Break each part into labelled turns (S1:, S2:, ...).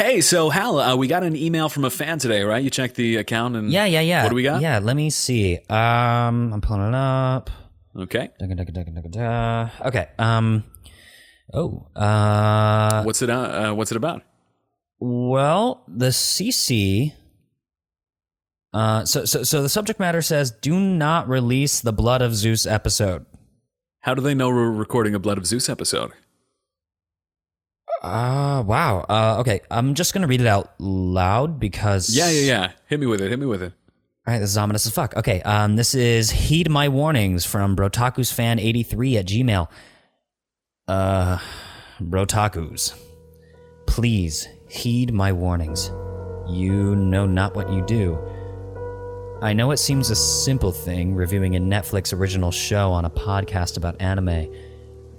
S1: Hey, so Hal, uh, we got an email from a fan today, right? You checked the account and
S2: Yeah, yeah, yeah.
S1: What do we got?
S2: Yeah, let me see. Um, I'm pulling it up.
S1: Okay.
S2: Dugga, dugga, dugga. Okay. Um. Oh. Uh.
S1: What's it? Uh, uh, what's it about?
S2: Well, the CC. Uh. So so so the subject matter says, "Do not release the Blood of Zeus episode."
S1: How do they know we're recording a Blood of Zeus episode?
S2: Uh, wow. Uh, okay, I'm just gonna read it out loud because.
S1: Yeah, yeah, yeah. Hit me with it. Hit me with it.
S2: All right, this is ominous as fuck. Okay, um, this is heed my warnings from Brotakus fan 83 at Gmail. Uh, Brotakus, please heed my warnings. You know not what you do. I know it seems a simple thing reviewing a Netflix original show on a podcast about anime,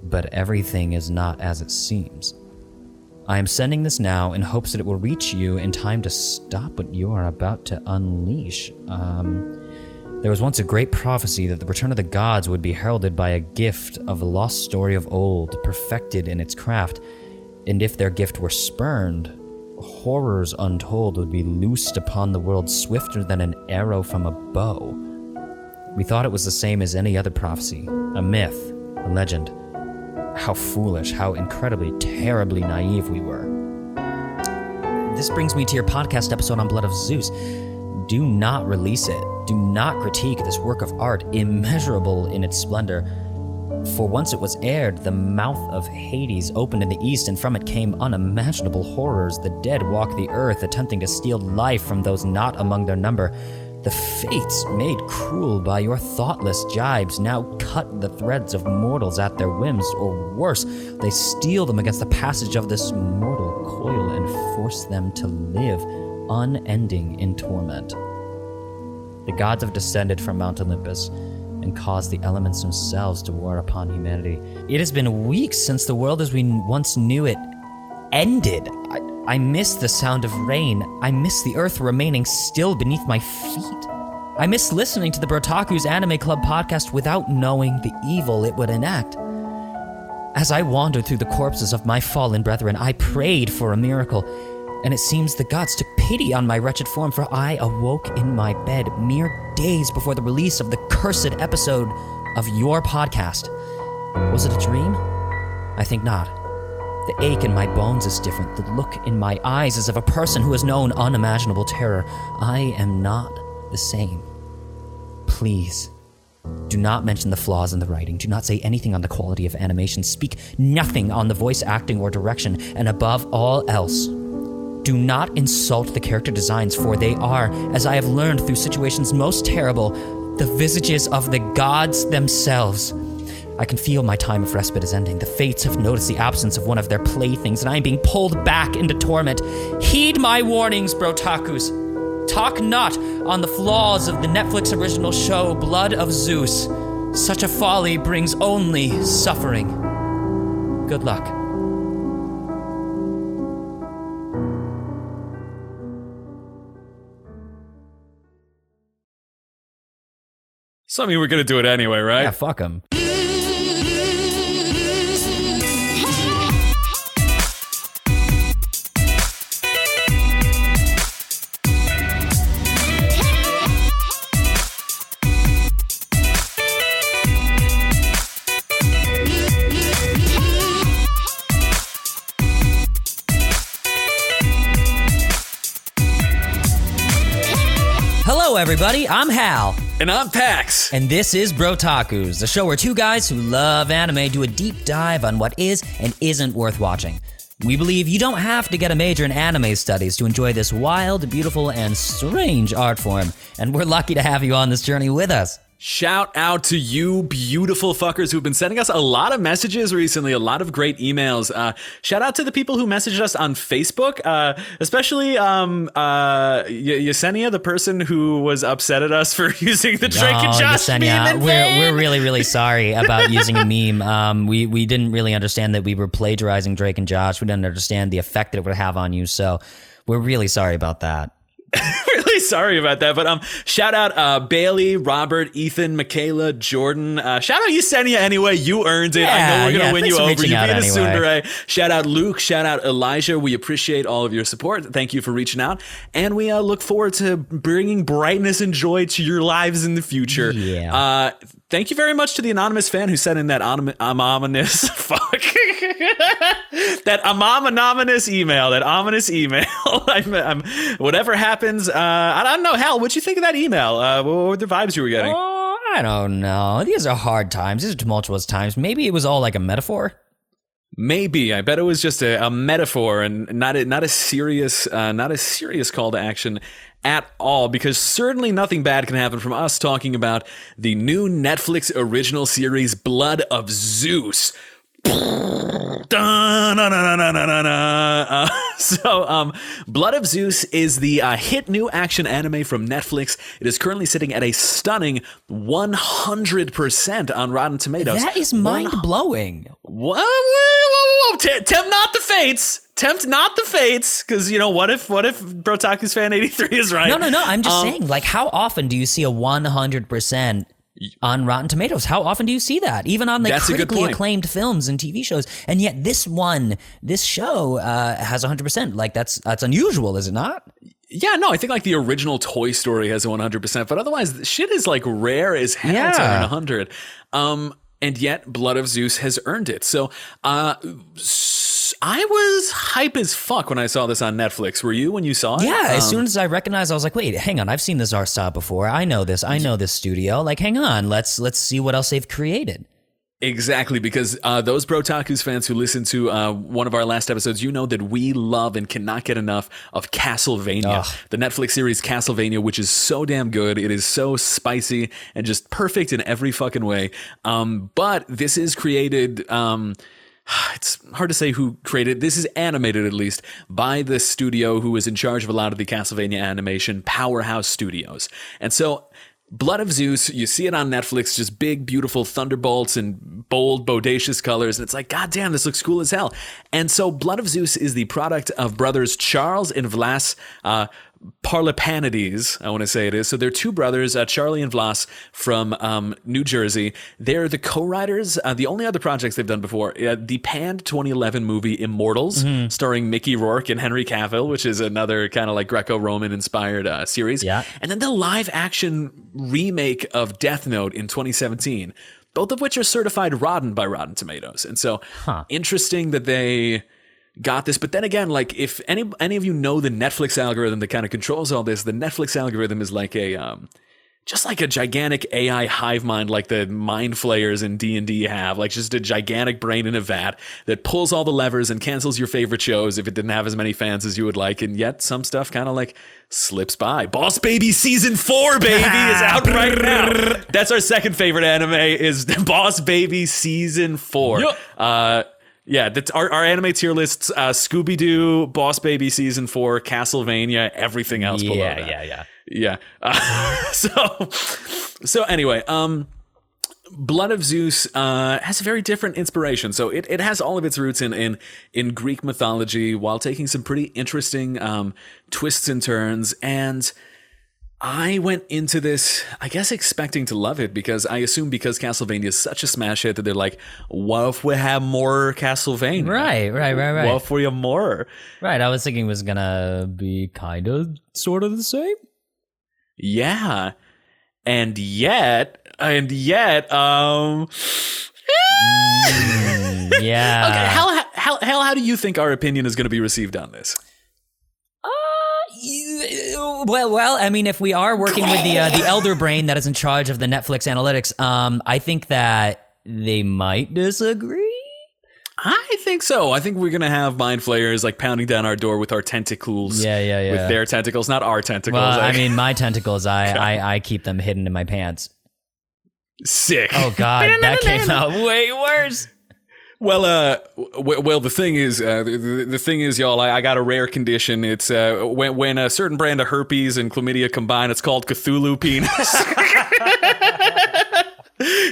S2: but everything is not as it seems. I am sending this now in hopes that it will reach you in time to stop what you are about to unleash. Um, there was once a great prophecy that the return of the gods would be heralded by a gift of a lost story of old, perfected in its craft, and if their gift were spurned, horrors untold would be loosed upon the world swifter than an arrow from a bow. We thought it was the same as any other prophecy, a myth, a legend. How foolish, how incredibly, terribly naive we were. This brings me to your podcast episode on Blood of Zeus. Do not release it. Do not critique this work of art, immeasurable in its splendor. For once it was aired, the mouth of Hades opened in the east, and from it came unimaginable horrors. The dead walk the earth, attempting to steal life from those not among their number. The fates, made cruel by your thoughtless jibes, now cut the threads of mortals at their whims, or worse, they steel them against the passage of this mortal coil and force them to live, unending in torment. The gods have descended from Mount Olympus and caused the elements themselves to war upon humanity. It has been weeks since the world as we once knew it ended. I, I miss the sound of rain. I miss the earth remaining still beneath my feet. I miss listening to the Brotakus Anime Club podcast without knowing the evil it would enact. As I wandered through the corpses of my fallen brethren, I prayed for a miracle, and it seems the gods took pity on my wretched form, for I awoke in my bed mere days before the release of the cursed episode of your podcast. Was it a dream? I think not. The ache in my bones is different. The look in my eyes is of a person who has known unimaginable terror. I am not the same. Please, do not mention the flaws in the writing. Do not say anything on the quality of animation. Speak nothing on the voice acting or direction. And above all else, do not insult the character designs, for they are, as I have learned through situations most terrible, the visages of the gods themselves. I can feel my time of respite is ending. The fates have noticed the absence of one of their playthings, and I am being pulled back into torment. Heed my warnings, Brotakus. Talk not on the flaws of the Netflix original show Blood of Zeus. Such a folly brings only suffering. Good luck.
S1: So I mean, we're gonna do it anyway, right?
S2: Yeah, fuck them. Everybody. I'm Hal.
S1: And I'm Pax.
S2: And this is Brotakus, the show where two guys who love anime do a deep dive on what is and isn't worth watching. We believe you don't have to get a major in anime studies to enjoy this wild, beautiful, and strange art form, and we're lucky to have you on this journey with us.
S1: Shout out to you, beautiful fuckers who've been sending us a lot of messages recently, a lot of great emails. Uh, shout out to the people who messaged us on Facebook, uh, especially um, uh, Yesenia, the person who was upset at us for using the Drake and
S2: Oh,
S1: Josh meme.
S2: Yesenia,
S1: in
S2: we're we're really really sorry about using a meme. Um, we we didn't really understand that we were plagiarizing Drake and Josh. We didn't understand the effect that it would have on you. So we're really sorry about that.
S1: sorry about that. But um, shout out uh, Bailey, Robert, Ethan, Michaela, Jordan. Uh, shout out Yesenia anyway. You earned it. Yeah, I know we're gonna
S2: yeah,
S1: win you over.
S2: reaching
S1: You
S2: out
S1: being a
S2: anyway.
S1: Shout out Luke. Shout out Elijah. We appreciate all of your support. Thank you for reaching out, and we uh, look forward to bringing brightness and joy to your lives in the future.
S2: Yeah.
S1: Uh, thank you very much to the anonymous fan who sent in that onom- um, ominous fuck that um, ominous email. That ominous email. I'm, I'm, whatever happens, uh, I don't know. Hal, what'd you think of that email? Uh, what were the vibes you were getting?
S2: Oh, I don't know. These are hard times. These are tumultuous times. Maybe it was all like a metaphor.
S1: Maybe I bet it was just a, a metaphor and not a, not a serious uh, not a serious call to action at all. Because certainly nothing bad can happen from us talking about the new Netflix original series Blood of Zeus. Uh, so, um, Blood of Zeus is the uh, hit new action anime from Netflix. It is currently sitting at a stunning 100% on Rotten Tomatoes.
S2: That is mind blowing.
S1: Whoa, whoa, whoa, whoa. T- tempt not the fates. Tempt not the fates. Because, you know, what if what if Brotakus fan 83 is right?
S2: No, no, no. I'm just
S1: Um,
S2: saying, like, how often do you see a 100% on Rotten Tomatoes? How often do you see that? Even on like
S1: That's
S2: critically acclaimed films and TV shows. And yet this one, this show uh, has 100%. Like, that's that's unusual, is it not?
S1: Yeah, no, I think like the original Toy Story has 100%, but otherwise, shit is like rare as hell to
S2: Yeah.
S1: earn 100. Um, and yet, Blood of Zeus has earned it. So, uh, s- I was hype as fuck when I saw this on Netflix. Were you when you saw it?
S2: Yeah, as
S1: Um,
S2: soon as I recognized, I was like, "Wait, hang on! I've seen this art style before. I know this. I know this studio. Like, hang on, let's let's see what else they've created."
S1: Exactly, because uh, those Brotakus fans who listened to uh, one of our last episodes, you know that we love and cannot get enough of Castlevania,
S2: Ugh.
S1: the Netflix series Castlevania, which is so damn good. It is so spicy and just perfect in every fucking way. Um, but this is created. Um, it's hard to say who created this is animated at least by the studio who was in charge of a lot of the Castlevania animation Powerhouse Studios. And so Blood of Zeus, you see it on Netflix, just big, beautiful thunderbolts and bold, bodacious colors. And it's like, God damn, this looks cool as hell. And so, Blood of Zeus is the product of brothers Charles and Vlas uh, Parlapanides, I want to say it is. So, they're two brothers, uh, Charlie and Vlas from um, New Jersey. They're the co writers. Uh, the only other projects they've done before, uh, the panned 2011 movie Immortals, starring Mickey Rourke and Henry Cavill, which is another kind of like Greco Roman inspired uh, series.
S2: Yeah.
S1: And then the live action remake of Death Note in 2017, both of which are certified rotten by Rotten Tomatoes. And so interesting that they got this. But then again, like if any any of you know the Netflix algorithm that kind of controls all this, the Netflix algorithm is like a um just like a gigantic AI hive mind like the mind flayers in D&D have, like just a gigantic brain in a vat that pulls all the levers and cancels your favorite shows if it didn't have as many fans as you would like. And yet some stuff kind of like slips by. Boss Baby season 4 baby is out right now. That's our second favorite anime is Boss Baby season 4.
S2: Yup.
S1: Uh yeah, that's our, our anime tier lists uh, Scooby Doo, Boss Baby season four, Castlevania, everything else below that.
S2: yeah.
S1: yeah. Uh, so so anyway um blood of zeus uh, has a very different inspiration. So it, it has all of its roots in, in in greek mythology while taking some pretty interesting um, twists and turns. And I went into this, I guess, expecting to love it because I assume because Castlevania is such a smash hit that they're like, what if we have more Castlevania?
S2: Right, right, right, right.
S1: What if we have more?
S2: Right. I was thinking it was gonna be kind of, sort of the same.
S1: Yeah. And yet, and yet, um,
S2: Yeah.
S1: okay, how, how, how, how do you think our opinion is going to be received on this?
S2: You- well, well, I mean, if we are working with the uh, the elder brain that is in charge of the Netflix analytics, um, I think that they might disagree.
S1: I think so. I think we're going to have mind flayers like pounding down our door with our tentacles.
S2: Yeah, yeah, yeah.
S1: With their tentacles, not our tentacles.
S2: Well, I mean, my tentacles, I, I, I keep them hidden in my pants.
S1: sick.
S2: Oh God, that came out way worse.
S1: Well, uh, w- well, the thing is, uh, the, the- thing is, y'all, I, I got a rare condition. It's uh, when when a certain brand of herpes and chlamydia combine, it's called Cthulhu penis.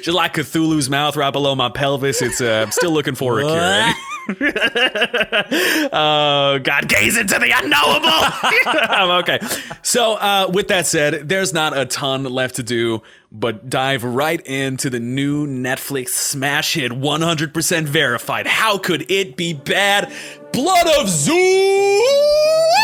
S1: Just like Cthulhu's mouth right below my pelvis. It's uh, I'm still looking for a cure. Oh God, gaze into the unknowable. I'm okay. So, uh, with that said, there's not a ton left to do, but dive right into the new Netflix smash hit, 100% verified. How could it be bad? Blood of Zeus.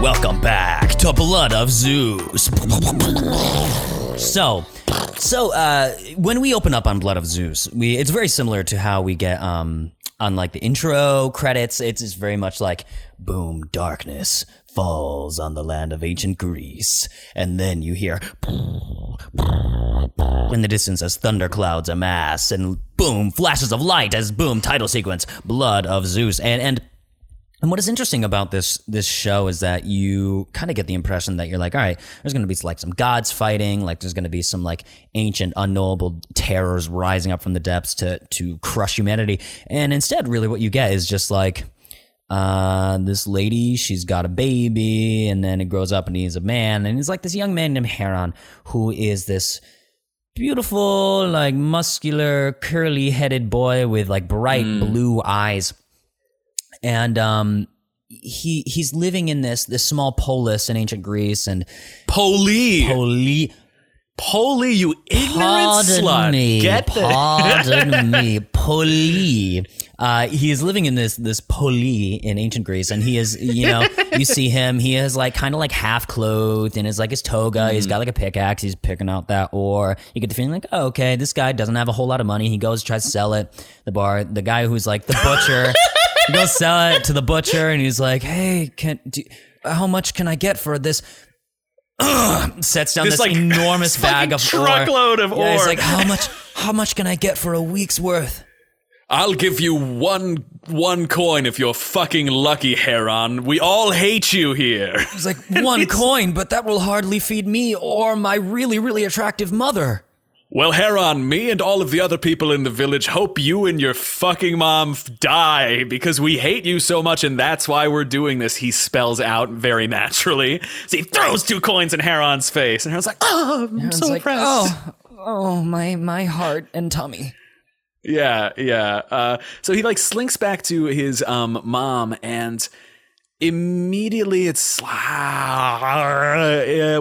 S2: Welcome back to Blood of Zeus. So, so uh, when we open up on Blood of Zeus, we it's very similar to how we get um on like the intro credits. It's just very much like boom, darkness falls on the land of ancient Greece, and then you hear in the distance as thunderclouds amass, and boom, flashes of light as boom, title sequence, Blood of Zeus, and and and what is interesting about this this show is that you kind of get the impression that you're like, all right, there's going to be like some gods fighting, like there's going to be some like ancient unknowable terrors rising up from the depths to to crush humanity. And instead, really, what you get is just like uh, this lady, she's got a baby, and then it grows up and he's a man, and he's like this young man named Heron who is this beautiful, like muscular, curly headed boy with like bright blue eyes and um he he's living in this this small polis in ancient Greece and
S1: Poli.
S2: poli
S1: Poli, you ignorant
S2: pardon
S1: slut.
S2: me
S1: Get
S2: pardon me. Poli uh he is living in this this poli in ancient Greece and he is you know you see him he is like kind of like half clothed and his like his toga. He's got like a pickaxe. He's picking out that ore. You get the feeling like oh, okay this guy doesn't have a whole lot of money. He goes tries to sell it. The bar the guy who's like the butcher goes sell it to the butcher and he's like hey can do, how much can i get for this Ugh, sets down
S1: This,
S2: this,
S1: like,
S2: enormous bag of
S1: truckload
S2: ore.
S1: of
S2: Yeah, he's like how much how much can i get for a week's worth
S1: I'll give you one one coin if you're fucking lucky, Heron. We all hate you here.
S2: he's like one coin but that will hardly feed me or my really really attractive mother
S1: Well, Heron, me and all of the other people in the village hope you and your fucking mom f- die because we hate you so much, and that's why we're doing this. He spells out very naturally. So he throws two coins in Heron's face, and Heron's like, "Oh, I'm
S2: It's
S1: so
S2: like,
S1: impressed."
S2: oh oh my my heart and tummy
S1: Yeah, yeah. Uh, so he like slinks back to his um, mom, and immediately it's uh,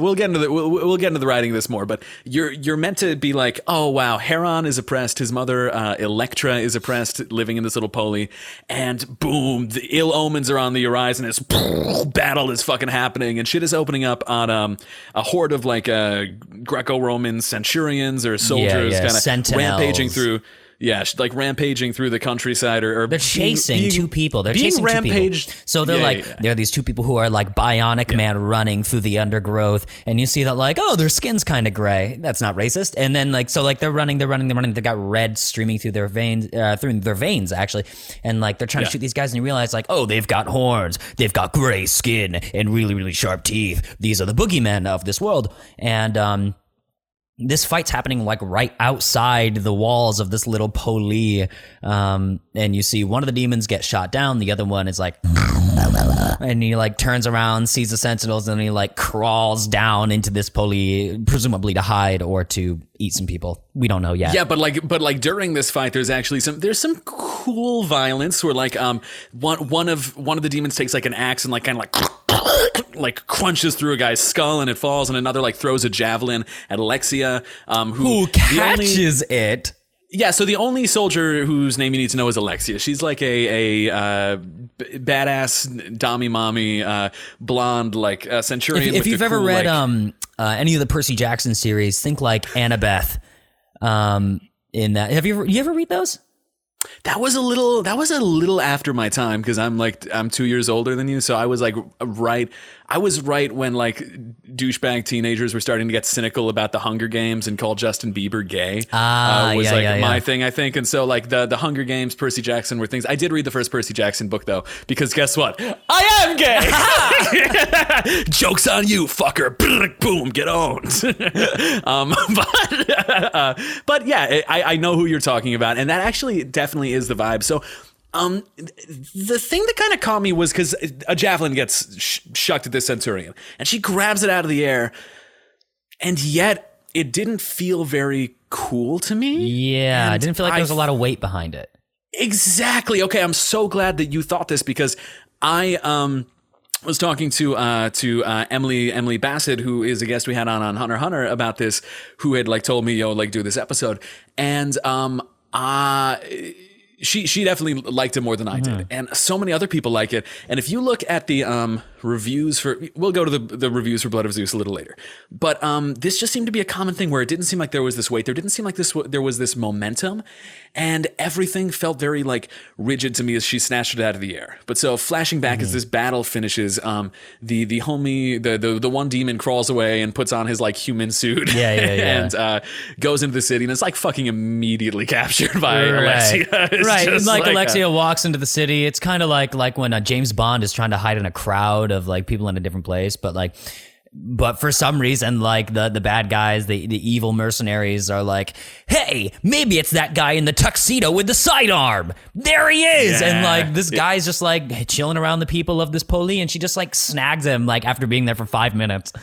S1: we'll get into the we'll, we'll get into the writing of this more. But you're you're meant to be like, oh wow, Heron is oppressed. His mother uh, Electra is oppressed, living in this little poli, and boom, the ill omens are on the horizon. This battle is fucking happening, and shit is opening up on um, a horde of like uh, Greco-Roman centurions or soldiers,
S2: yeah,
S1: kind of rampaging through. Yeah, like rampaging through the countryside, or, or
S2: They're chasing two people. They're
S1: being
S2: chasing two
S1: rampaged.
S2: people. So they're
S1: Yeah,
S2: like,
S1: yeah, yeah.
S2: there are these two people who are like bionic man running through the undergrowth, and you see that like, oh, their skin's kind of gray. That's not racist. And then like, so like they're running, they're running, they're running. They got red streaming through their veins, uh, through their veins actually, and like they're trying to shoot these guys, and you realize like, oh, they've got horns, they've got gray skin, and really really sharp teeth. These are the boogeymen of this world, and um this fight's happening like right outside the walls of this little poli um and you see one of the demons get shot down the other one is like and he like turns around sees the sentinels and he like crawls down into this poli presumably to hide or to eat some people. We don't know yet.
S1: Yeah, but like, but like during this fight, there's actually some there's some cool violence where like um one one of one of the demons takes like an axe and like kind of like like crunches through a guy's skull and it falls, and another like throws a javelin at Alexia, um who,
S2: who
S1: the only-
S2: catches it
S1: Yeah, so the only soldier whose name you need to know is Alexia. She's like a a uh, b- badass dommy mommy, uh, blonde like uh, centurion.
S2: if, if you've ever
S1: cool,
S2: read
S1: like-
S2: um uh, any of the Percy Jackson series, think like Annabeth. Um, in that, have you ever you ever read those?
S1: That was a little. That was a little after my time because I'm like I'm two years older than you, so I was like right. I was right when like douchebag teenagers were starting to get cynical about the Hunger Games and call Justin Bieber gay.
S2: Ah,
S1: uh, was
S2: yeah,
S1: like
S2: yeah,
S1: my
S2: yeah.
S1: thing, I think. And so like the the Hunger Games, Percy Jackson were things. I did read the first Percy Jackson book though because guess what? I I'm gay. Jokes on you, fucker. Boom, get owned. um, but, uh, but yeah, I, I know who you're talking about, and that actually definitely is the vibe. So. Um, the thing that kind of caught me was because a javelin gets sh- shucked at this centurion, and she grabs it out of the air, and yet it didn't feel very cool to me.
S2: Yeah, I
S1: And
S2: didn't feel like there was
S1: I
S2: a lot of weight behind it.
S1: Exactly. Okay, I'm so glad that you thought this because I um was talking to uh to uh Emily Emily Bassett who is a guest we had on on Hunter Hunter about this who had like told me yo like do this episode and um uh she she definitely liked it more than I did, and so many other people like it. And if you look at the um, reviews for, we'll go to the the reviews for Blood of Zeus a little later. But um, this just seemed to be a common thing where it didn't seem like there was this weight, there didn't seem like this there was this momentum, and everything felt very like rigid to me as she snatched it out of the air. But so flashing back as this battle finishes, um, the the homie the, the the one demon crawls away and puts on his like human suit,
S2: Yeah, yeah, yeah.
S1: and uh, goes into the city and it's like fucking immediately captured by
S2: right.
S1: Alexia. It's
S2: right. Like,
S1: uh,
S2: Alexia walks into the city. It's kind of like like when uh, James Bond is trying to hide in a crowd of like people in a different place, but like. But for some reason, like the, the bad guys, the, the evil mercenaries are like, hey, maybe it's that guy in the tuxedo with the sidearm. There he is. and like this guy's just like chilling around the people of this poli, and she just like snags him like after being there for five minutes.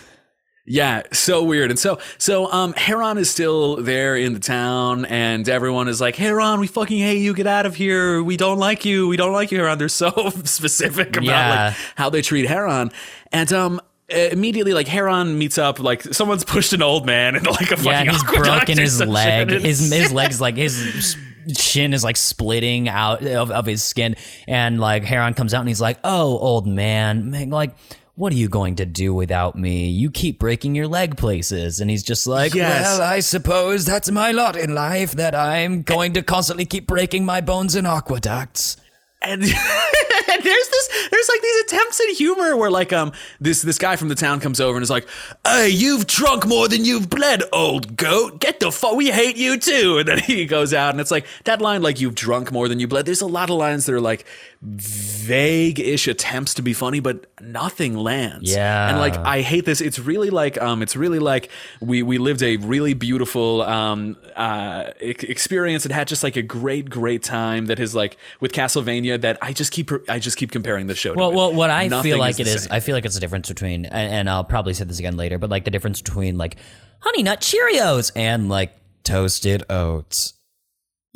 S1: Yeah, so weird. And so so um Heron is still there in the town and everyone is like, Heron, we fucking hate you, get out of here. We don't like you. We don't like you, Heron. They're so specific about
S2: Yeah.
S1: like how they treat Heron. And um immediately like Heron meets up like someone's pushed an old man into like a
S2: Yeah,
S1: fucking
S2: and he's broken his leg. His his legs like his shin is like splitting out of, of his skin, and like Heron comes out and he's like, "Oh, old man, man, like." What are you going to do without me? You keep breaking your leg places. And he's just like,
S1: Yes.
S2: Well, I suppose that's my lot in life that I'm going to constantly keep breaking my bones in aqueducts.
S1: and, and there's this there's like these attempts at humor where like um this this guy from the town comes over and is like hey you've drunk more than you've bled old goat get the fuck we hate you too and then he goes out and it's like that line like you've drunk more than you bled there's a lot of lines that are like vague-ish attempts to be funny but nothing lands
S2: Yeah.
S1: and like I hate this it's really like um it's really like we we lived a really beautiful um uh experience and had just like a great great time that is like with Castlevania that I just keep I just keep comparing the show to
S2: Well,
S1: it.
S2: well, what I
S1: Nothing
S2: feel like
S1: the
S2: it is,
S1: same.
S2: I feel like it's a difference between, and, and I'll probably say this again later, but like the difference between like Honey Nut Cheerios and like toasted oats.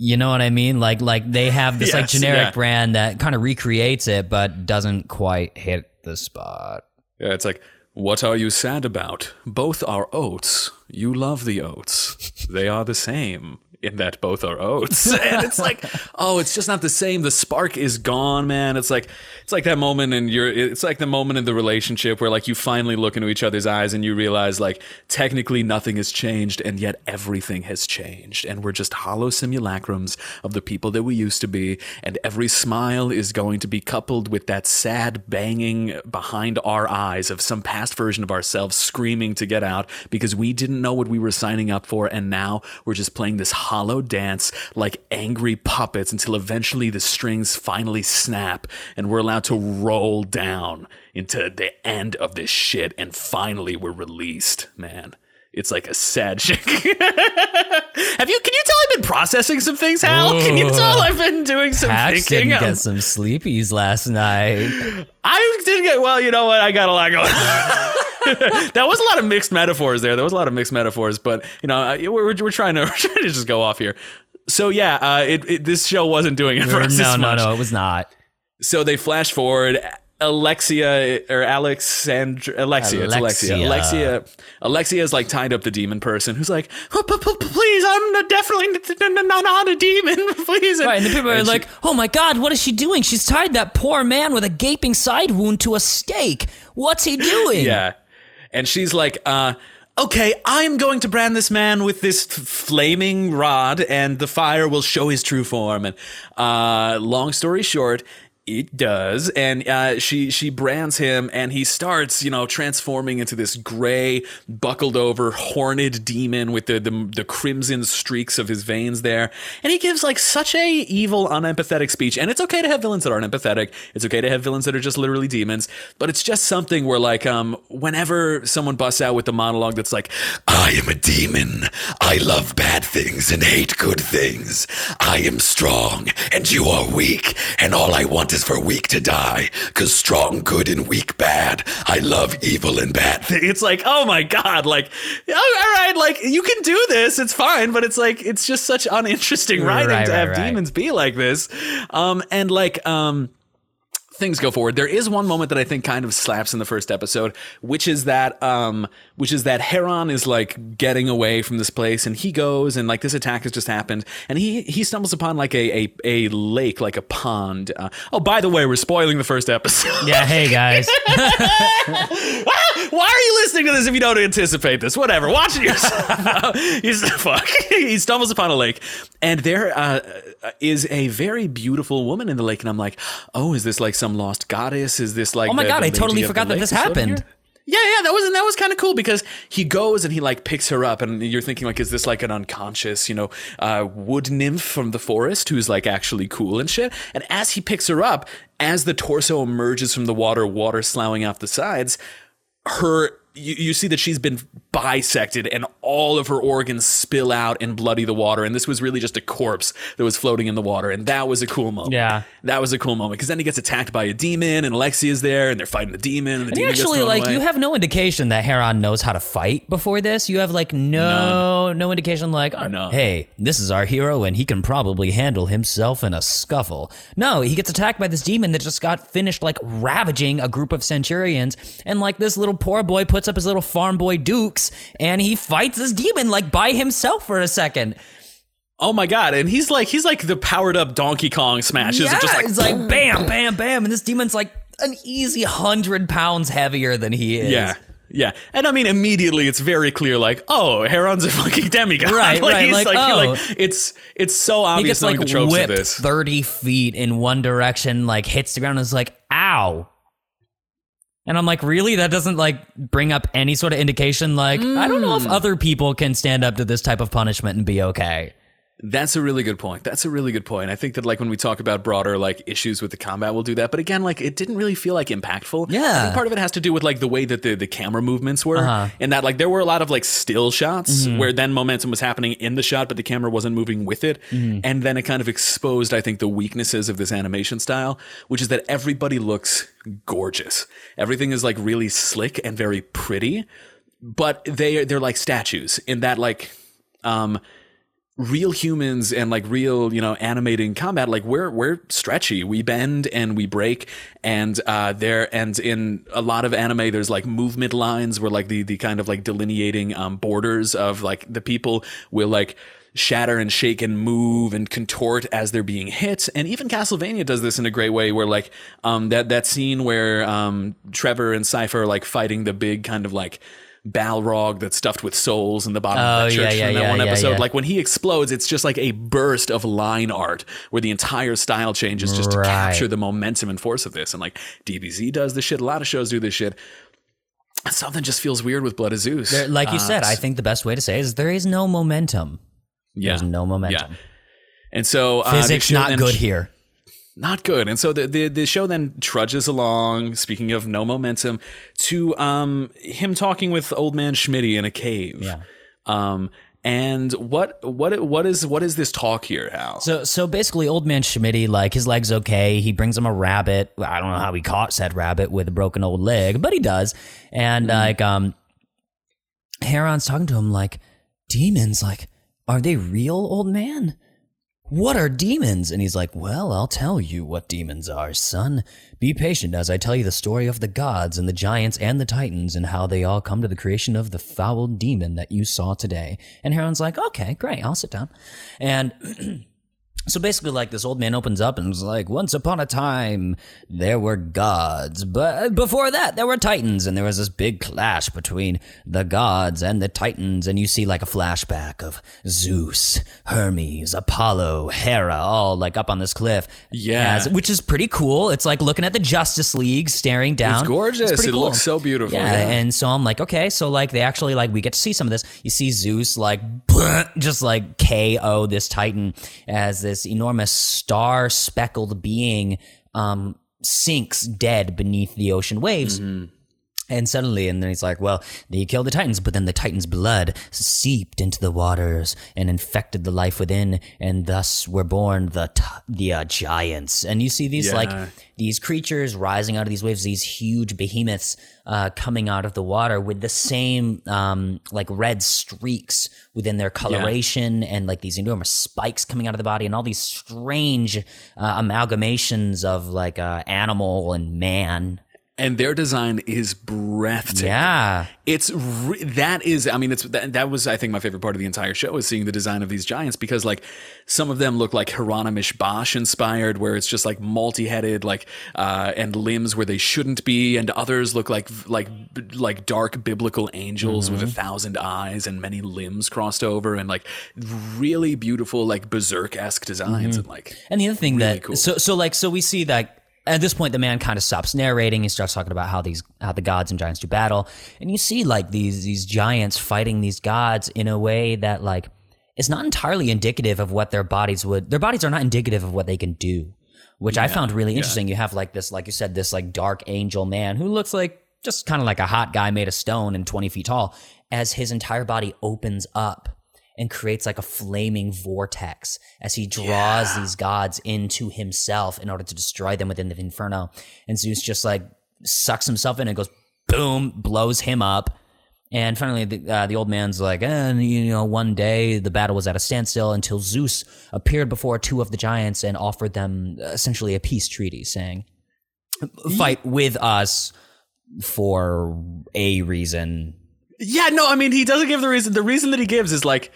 S2: You know what I mean? Like, like they have this like generic
S1: yeah.
S2: brand that kind of recreates it, but doesn't quite hit the spot.
S1: Yeah, it's like, what are you sad about? Both are oats. You love the oats. They are the same in that both are oats. And it's like, oh, it's just not the same. The spark is gone, man. It's like it's like that moment in your it's like the moment in the relationship where like you finally look into each other's eyes and you realize like technically nothing has changed and yet everything has changed. And we're just hollow simulacrums of the people that we used to be. And every smile is going to be coupled with that sad banging behind our eyes of some past version of ourselves screaming to get out because we didn't know what we were signing up for. And now we're just playing this hollow dance like angry puppets until eventually the strings finally snap and we're allowed to roll down into the end of this shit. And finally we're released, man. It's like a sad shit. Have you? Can you tell I've been processing some things, Hal? Can you tell I've been doing some
S2: Pax
S1: thinking?
S2: didn't get some sleepies last night.
S1: I didn't get well. You know what? I got a lot going. that was a lot of mixed metaphors there. There was a lot of mixed metaphors, but you know, uh, we're, we're, trying to we're trying to just go off here. So yeah, uh, it, it this show wasn't doing it for us.
S2: no, no, no, it was not.
S1: So they flash forward. Alexia or Alexandra Alexia, it's Alexia.
S2: Alexia.
S1: Alexia Alexia is like tied up the demon person who's like, "Oh, p- p- please, I'm not- definitely n- n- not not a demon, please.
S2: Right, and the people are
S1: she-
S2: like, "Oh my God, what is she doing? She's tied that poor man with a gaping side wound to a stake. What's he doing?"
S1: Yeah. And she's like, uh, okay, I'm going to brand this man with this f- flaming rod, and the fire will show his true form. And uh, long story short, It does, and uh, she she brands him, and he starts, you know, transforming into this gray, buckled over, horned demon with the, the the crimson streaks of his veins there, and he gives like such a evil, unempathetic speech. And it's okay to have villains that aren't empathetic. It's okay to have villains that are just literally demons, but it's just something where like um whenever someone busts out with the monologue that's like,
S3: I am a demon. I love bad things and hate good things. I am strong and you are weak, and all I want is for weak to die. Cause strong good and weak bad. I love evil and bad
S1: it's like, oh my god, like, all right, like you can do this, it's fine, but it's like it's just such uninteresting writing
S2: Right,
S1: to
S2: right,
S1: have
S2: right.
S1: demons be like this, um, and like, um. Things go forward. There is one moment that I think kind of slaps in the first episode, which is that, um, which is that Heron is like getting away from this place, and he goes, and like this attack has just happened, and he he stumbles upon like a a, a lake, like a pond. Uh, oh, by the way, we're spoiling the first episode.
S2: Yeah, hey guys.
S1: Why are you listening to this if you don't anticipate this? Whatever. Watch it yourself. He's fuck. he stumbles upon a lake, and there uh, is a very beautiful woman in the lake, and I'm like, oh, is this like some lost goddess? Is this like?
S2: Oh my
S1: the-
S2: God,
S1: the
S2: I totally forgot that this happened.
S1: Yeah, yeah, that was that was kind of cool because he goes and he like picks her up, and you're thinking like, is this like an unconscious, you know, uh, wood nymph from the forest who's like actually cool and shit? And as he picks her up, as the torso emerges from the water, water sloughing off the sides, her you, you see that she's been bisected and all of her organs spill out and bloody the water and this was really just a corpse that was floating in the water and that was a cool moment
S2: Yeah.
S1: that was a cool moment because then he gets attacked by a demon and Alexi is there and they're fighting the demon and the
S2: And
S1: demon
S2: actually,
S1: thrown
S2: like,
S1: away.
S2: you have no indication that Heron knows how to fight before this. You have like no no indication, like,
S1: None.
S2: hey, this is our hero, and he can probably handle himself in a scuffle. No, he gets attacked by this demon that just got finished like ravaging a group of centurions, and like this little poor boy puts up his little farm boy dukes, and he fights this demon like by himself for a second.
S1: oh my god and he's like he's like the powered up Donkey Kong smashes
S2: yeah,
S1: just like
S2: it's like bam, bam, bam, and this demon's like an easy hundred pounds heavier than he is.
S1: yeah yeah, and I mean immediately it's very clear, like, oh, Heron's a fucking demigod.
S2: Right,
S1: like,
S2: right,
S1: He's
S2: like,
S1: like,
S2: oh.
S1: like, it's it's so obvious.
S2: he
S1: gets
S2: like
S1: the
S2: whipped
S1: this.
S2: 30 feet in one direction like hits the ground and is like ow and i'm like really? That doesn't like bring up any sort of indication? Like i don't know if
S1: Mm.
S2: other people can stand up to this type of punishment and be okay
S1: That's a really good point. That's a really good point. I think that like when we talk about broader like issues with the combat, we'll do that. But again, like it didn't really feel like impactful.
S2: Yeah.
S1: I think part of it has to do with like the way that the, the camera movements were,
S2: Uh-huh.
S1: and that like there were a lot of like still shots
S2: Mm-hmm.
S1: where then momentum was happening in the shot, but the camera wasn't moving with it,
S2: Mm-hmm.
S1: and then it kind of exposed, I think, the weaknesses of this animation style, which is that everybody looks gorgeous. Everything is like really slick and very pretty, but they they're like statues in that like. Um, real humans and like real you know animating combat like we're we're stretchy. We bend and we break. And uh there and in a lot of anime there's like movement lines where like the the kind of like delineating um borders of like the people will like shatter and shake and move and contort as they're being hit. And even Castlevania does this in a great way where like um that that scene where um Trevor and Sypha are like fighting the big kind of like Balrog that's stuffed with souls in the bottom
S2: Oh,
S1: of the church
S2: yeah,
S1: from that
S2: yeah,
S1: one episode.
S2: yeah.
S1: like when he explodes it's just like a burst of line art where the entire style changes just to capture the momentum and force of this. And like DBZ does this shit. A lot of shows do this shit. Something just feels weird with Blood of Zeus.
S2: There- like you
S1: Uh,
S2: said i think the best way to say it is there is no momentum.
S1: Yeah.
S2: there's no momentum.
S1: And so uh,
S2: physics not good here
S1: not good. And so the, the the show then trudges along. Speaking of no momentum, to um him talking with old man Schmitty in a cave.
S2: Yeah.
S1: Um. And what what what is what is this talk here, Hal?
S2: So, so basically, old man Schmitty, like his leg's okay. He brings him a rabbit. I don't know how he caught said rabbit with a broken old leg, but he does. And like, um, Heron's talking to him like, demons. Like, are they real, old man? What are demons? And he's like, Well, I'll tell you what demons are, son. Be patient as I tell you the story of the gods and the giants and the titans and how they all come to the creation of the foul demon that you saw today. And Heron's like, Okay, great, I'll sit down. And So basically, like this old man opens up and is like, "Once upon a time, there were gods, but uh, before that, there were titans, and there was this big clash between the gods and the titans." And you see like a flashback of Zeus, Hermes, Apollo, Hera, all like up on this cliff.
S1: Yeah.
S2: As- which is pretty cool. It's like looking at the Justice League, staring down.
S1: It's gorgeous.
S2: pretty
S1: It
S2: cool.
S1: looks so beautiful.
S2: Yeah,
S1: Yeah.
S2: and so I'm like, okay, so like they actually like we get to see some of this. You see Zeus like just like KO this Titan as this enormous star speckled being um sinks dead beneath the ocean waves. And suddenly, and then he's like, well, they killed the Titans, but then the Titans' blood seeped into the waters and infected the life within, and thus were born the t- the uh, giants. And you see these
S1: Yeah.
S2: like these creatures rising out of these waves, these huge behemoths uh, coming out of the water with the same um, like red streaks within their coloration and like these enormous spikes coming out of the body and all these strange uh, amalgamations of like uh, animal and man.
S1: And their design is breathtaking.
S2: Yeah.
S1: It's re- that is I mean it's that, that was I think my favorite part of the entire show is seeing the design of these giants because like some of them look like Hieronymus Bosch inspired where it's just like multi-headed like uh and limbs where they shouldn't be and others look like like like dark biblical angels with a thousand eyes and many limbs crossed over and like really beautiful like berserk-esque designs and like
S2: And the other thing
S1: Really
S2: that
S1: cool.
S2: so so like so we see that at this point the man kind of stops narrating. He starts talking about how these how the gods and giants do battle, and you see like these these giants fighting these gods in a way that like is not entirely indicative of what their bodies would. Their bodies are not indicative of what they can do, which I found really interesting. You have like this, like you said, this like dark angel man who looks like just kind of like a hot guy made of stone and twenty feet tall, as his entire body opens up and creates like a flaming vortex as he draws these gods into himself in order to destroy them within the inferno. And Zeus just like sucks himself in and goes boom, blows him up. And finally, the, uh, the old man's like, and you know, one day the battle was at a standstill until Zeus appeared before two of the giants and offered them essentially a peace treaty, saying, "Fight with us for a reason."
S1: Yeah, no, I mean he doesn't give the reason. The reason that he gives is like,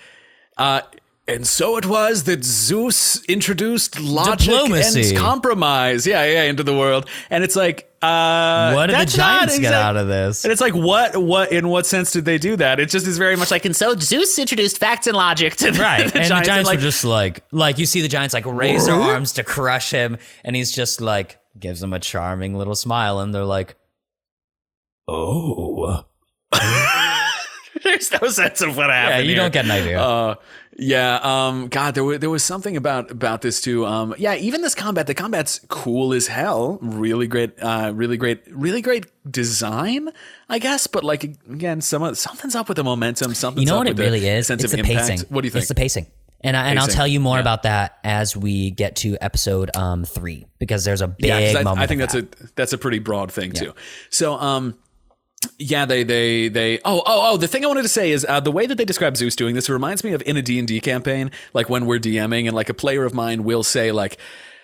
S1: uh, and so it was that Zeus introduced logic
S2: Diplomacy.
S1: and compromise, yeah, yeah, into the world, and it's like, uh,
S2: What did the giants get out of this?
S1: And it's like, what, what, in what sense did they do that? It just is very much like, and so Zeus introduced facts and logic to the,
S2: Right.
S1: the
S2: and
S1: giants,
S2: the giants
S1: like,
S2: were just like, like you see the giants like raise their arms to crush him, and he's just like gives them a charming little smile, and they're like, "Oh,
S1: There's no sense of what happened.
S2: yeah, you
S1: here.
S2: don't get an idea."
S1: Uh, yeah. Um. God, there was there was something about about this too. Um. Yeah. Even this combat, the combat's cool as hell. Really great. Uh. Really great. Really great design. I guess. But like again, some something's up with the momentum. Something's
S2: you know
S1: up
S2: what it really is?
S1: Sense
S2: It's
S1: of
S2: the
S1: impact.
S2: pacing.
S1: What do you think?
S2: It's the pacing. And, I, and I'll tell you more
S1: yeah.
S2: about that as we get to episode um, three because there's a big
S1: yeah. I, I think that's
S2: that.
S1: a that's a pretty broad thing too. So um yeah, they they they oh oh oh the thing I wanted to say is uh, the way that they describe Zeus doing this reminds me of in a D&D campaign like when we're DMing and like a player of mine will say like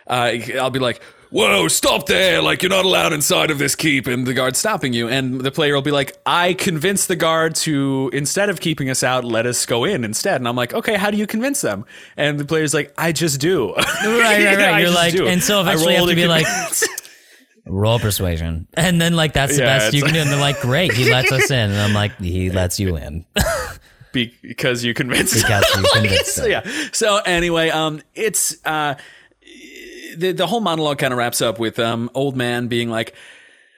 S1: uh, I'll be like Whoa, stop there. Like, you're not allowed inside of this keep, and the guard's stopping you. And the player will be like, I convinced the guard to, instead of keeping us out, let us go in instead. And I'm like, okay, how do you convince them? And the player's like, I just do.
S2: right, right, right.
S1: I
S2: You're like,
S1: do.
S2: and so
S1: I
S2: eventually you have to be
S1: and
S2: like, roll persuasion, and then like that's the
S1: Yeah,
S2: best you can do. And they're like, great, he lets us in, and I'm like, he lets you in.
S1: because you convinced
S2: Because you
S1: Like,
S2: convinced
S1: it's- yeah. So anyway, um, it's uh, the the whole monologue kind of wraps up with um, old man being like.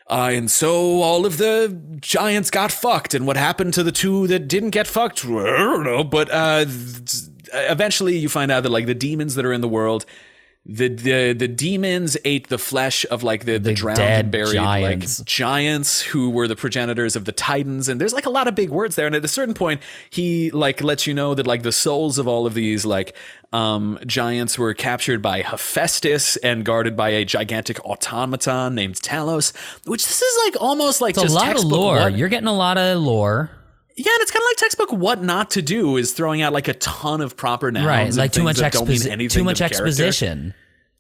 S1: Uh, and so all of the giants got fucked, and what happened to the two that didn't get fucked? I don't know. But uh, eventually, you find out that like the demons that are in the world, the the the demons ate the flesh of like the, the, drowned
S2: dead
S1: and buried
S2: giants.
S1: like giants who were the progenitors of the titans and there's like a lot of big words there and at a certain point he like lets you know that like the souls of all of these like um giants were captured by hephaestus and guarded by a gigantic automaton named talos which this is like almost like
S2: It's a lot of lore.
S1: what-
S2: You're getting a lot of lore.
S1: Yeah and it's kind of like textbook what not to do is throwing out like a ton of proper nouns
S2: right
S1: and
S2: like too much
S1: that don't mean
S2: exposi-
S1: anything
S2: too much exposition.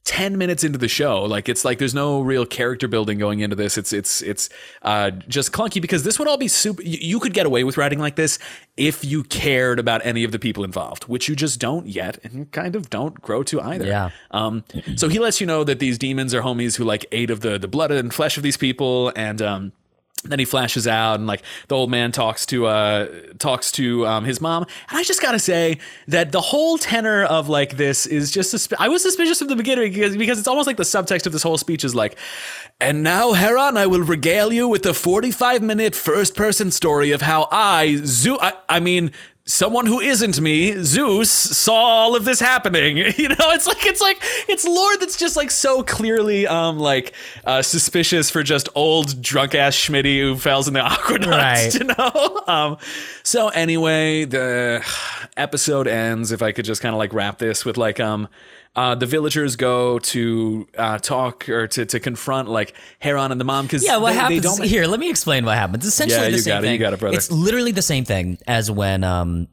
S1: 10 minutes into the show like it's like there's no real character building going into this. It's it's it's uh just clunky because this would all be super you, you could get away with writing like this if you cared about any of the people involved which you just don't yet and you kind of don't grow to either.
S2: Yeah.
S1: um so he lets you know that these demons are homies who like ate of the the blood and flesh of these people and um then he flashes out and like the old man talks to uh talks to um his mom. And i just gotta say that the whole tenor of like this is just susp- i was suspicious from the beginning because because it's almost like the subtext of this whole speech is like and now heron i will regale you with the 45 minute first person story of how i zoo I, I mean someone who isn't me, Zeus, saw all of this happening. You know, it's like it's like it's lore that's just like so clearly um like uh suspicious for just old drunk ass Schmitty who falls in the aqueduct,
S2: Right.
S1: you know? Um so anyway, the episode ends if I could just kind of like wrap this with like um uh, the villagers go to uh, talk or to, to confront like Heron and the mom because
S2: Yeah, what
S1: they,
S2: happens
S1: they don't
S2: here? Let me explain what happens. It's essentially
S1: Yeah,
S2: the
S1: you
S2: same
S1: got it, you got it, brother.
S2: It's literally the same thing as when um,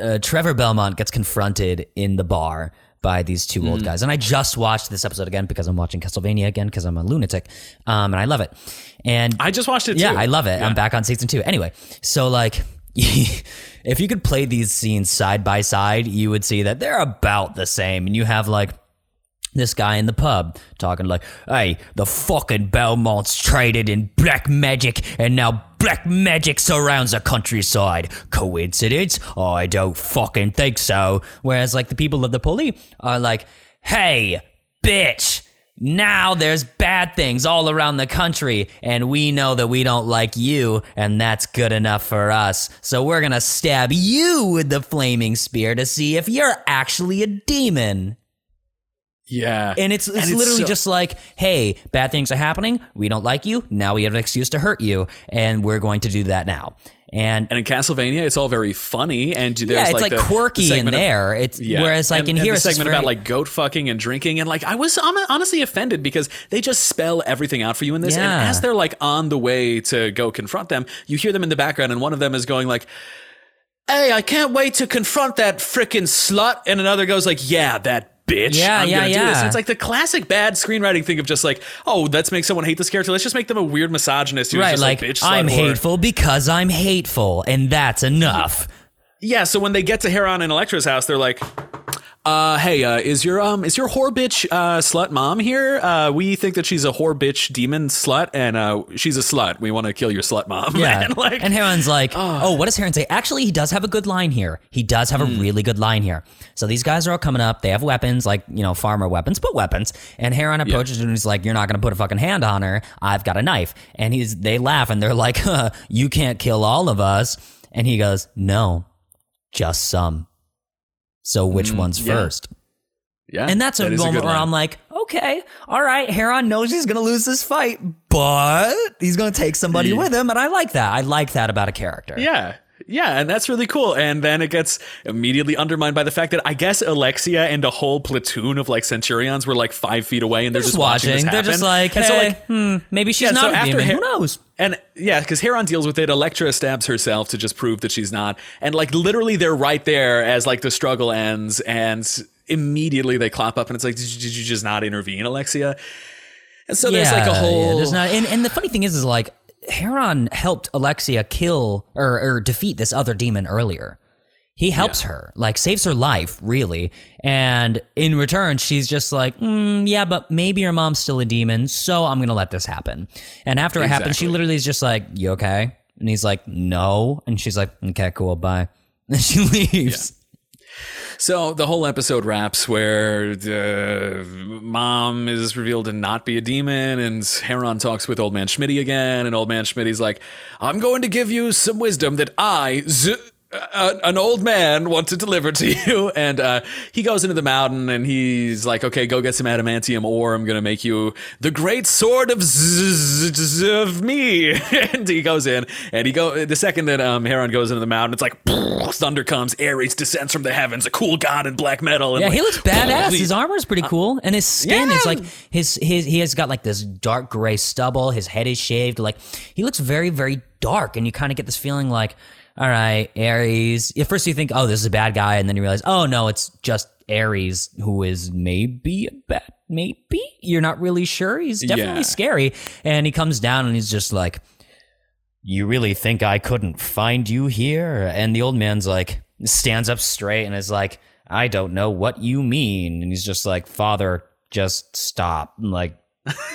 S2: uh, Trevor Belmont gets confronted in the bar by these two
S1: Mm.
S2: old guys. And I just watched this episode again because I'm watching Castlevania again because I'm a lunatic, um, and I love it. And
S1: I just watched it
S2: yeah,
S1: too.
S2: I love it. I'm back on season two. Anyway, so like, if you could play these scenes side by side, you would see that they're about the same. And you have like this guy in the pub talking like, hey, the fucking Belmonts traded in black magic and now black magic surrounds the countryside. Coincidence? I don't fucking think so. Whereas like the people of the pulley are like, hey, bitch. Now there's bad things all around the country, and we know that we don't like you, and that's good enough for us. So we're gonna stab you with the flaming spear to see if you're actually a demon.
S1: yeah
S2: And it's it's
S1: And it's
S2: literally
S1: so-
S2: just like, hey, bad things are happening. We don't like you. Now we have an excuse to hurt you, and we're going to do that now. And
S1: And in Castlevania, it's all very funny, and there's
S2: yeah, it's like,
S1: the- the
S2: quirky in
S1: segment of-
S2: there. It's
S1: Yeah.
S2: whereas like
S1: and,
S2: in
S1: and
S2: here,
S1: the
S2: just
S1: segment
S2: very,
S1: about like goat fucking and drinking, and like I was honestly offended because they just spell everything out for you in this. And as they're like on the way to go confront them, you hear them in the background, and one of them is going like. Hey, I can't wait to confront that frickin' slut. And another goes like, yeah, that bitch.
S2: Yeah,
S1: I'm
S2: yeah,
S1: gonna do this.
S2: yeah.
S1: And it's like the classic bad screenwriting thing of just like, oh, let's make someone hate this character. Let's just make them a weird misogynist who's
S2: right,
S1: just
S2: like,
S1: like, bitch,
S2: I'm
S1: whore."
S2: hateful because I'm hateful, and that's enough.
S1: Yeah, so when they get to Heron and Electra's house, they're like, uh, hey, uh, is your um is your whore bitch uh slut mom here? Uh we think that she's a whore bitch demon slut and uh she's a slut. We want to kill your slut mom.
S2: Yeah,
S1: And like
S2: and Heron's like, oh, what does Heron say? Actually, he does have a good line here. He does have a
S1: Hmm.
S2: really good line here. So these guys are all coming up. They have weapons, like you know, farmer weapons, but weapons. And Heron approaches him and he's like, "You're not going to put a fucking hand on her. I've got a knife." And he's they laugh and they're like, "You can't kill all of us." And he goes, "No, just some." So which one's
S1: Hmm, yeah.
S2: first?
S1: yeah.
S2: And that's a
S1: that
S2: moment
S1: good
S2: where. I'm like, okay, all right, Heron knows he's going to lose this fight, but he's going to take somebody
S1: Yeah.
S2: with him. And I like that. I like that about a character.
S1: Yeah. Yeah, and that's really cool. And then it gets immediately undermined by the fact that I guess Alexia and a whole platoon of like Centurions were like five feet away and they're,
S2: Just
S1: just watching.
S2: watching. They're just like, hey,
S1: so like
S2: hmm, maybe she's
S1: Yeah, so
S2: not a
S1: after
S2: demon.
S1: Her-
S2: Who knows?
S1: And yeah, because Heron deals with it. Electra stabs herself to just prove that she's not. And like literally, they're right there as like the struggle ends, and immediately they clap up, and it's like, did you, did you just not intervene, Alexia? And so there's like a whole.
S2: yeah, there's not, and, and the funny thing is, is like Heron helped Alexia kill or, or defeat this other demon earlier. He helps her, like saves her life, really. And in return, she's just like, mm, yeah, but maybe your mom's still a demon, so I'm gonna let this happen. And after it happens, she literally is just like, you okay? And he's like, no. And she's like, okay, cool, bye. And she leaves.
S1: So the whole episode wraps where the mom is revealed to not be a demon, and Heron talks with Old Man Schmitty again, and Old Man Schmitty's like, "I'm going to give you some wisdom that I." Z- uh, an old man wants to deliver to you and uh, he goes into the mountain and he's like okay go get some adamantium ore i'm gonna make you the great sword of z- z- z- of me and he goes in and he go the second that um heron goes into the mountain it's like thunder comes ares descends from the heavens a cool god in black metal and
S2: Yeah,
S1: like,
S2: he looks badass. His armor is pretty cool, and his skin is like his his he has got like this dark gray stubble. His head is shaved. Like he looks very very dark, and you kind of get this feeling like all right, Ares. At first, you think, oh, this is a bad guy, and then you realize, oh no, it's just Ares, who is maybe a bad, maybe you're not really sure. He's definitely
S1: Yeah.
S2: scary, and he comes down and he's just like, "You really think I couldn't find you here?" And the old man's like, stands up straight and is like, "I don't know what you mean," and he's just like, "Father, just stop." Like.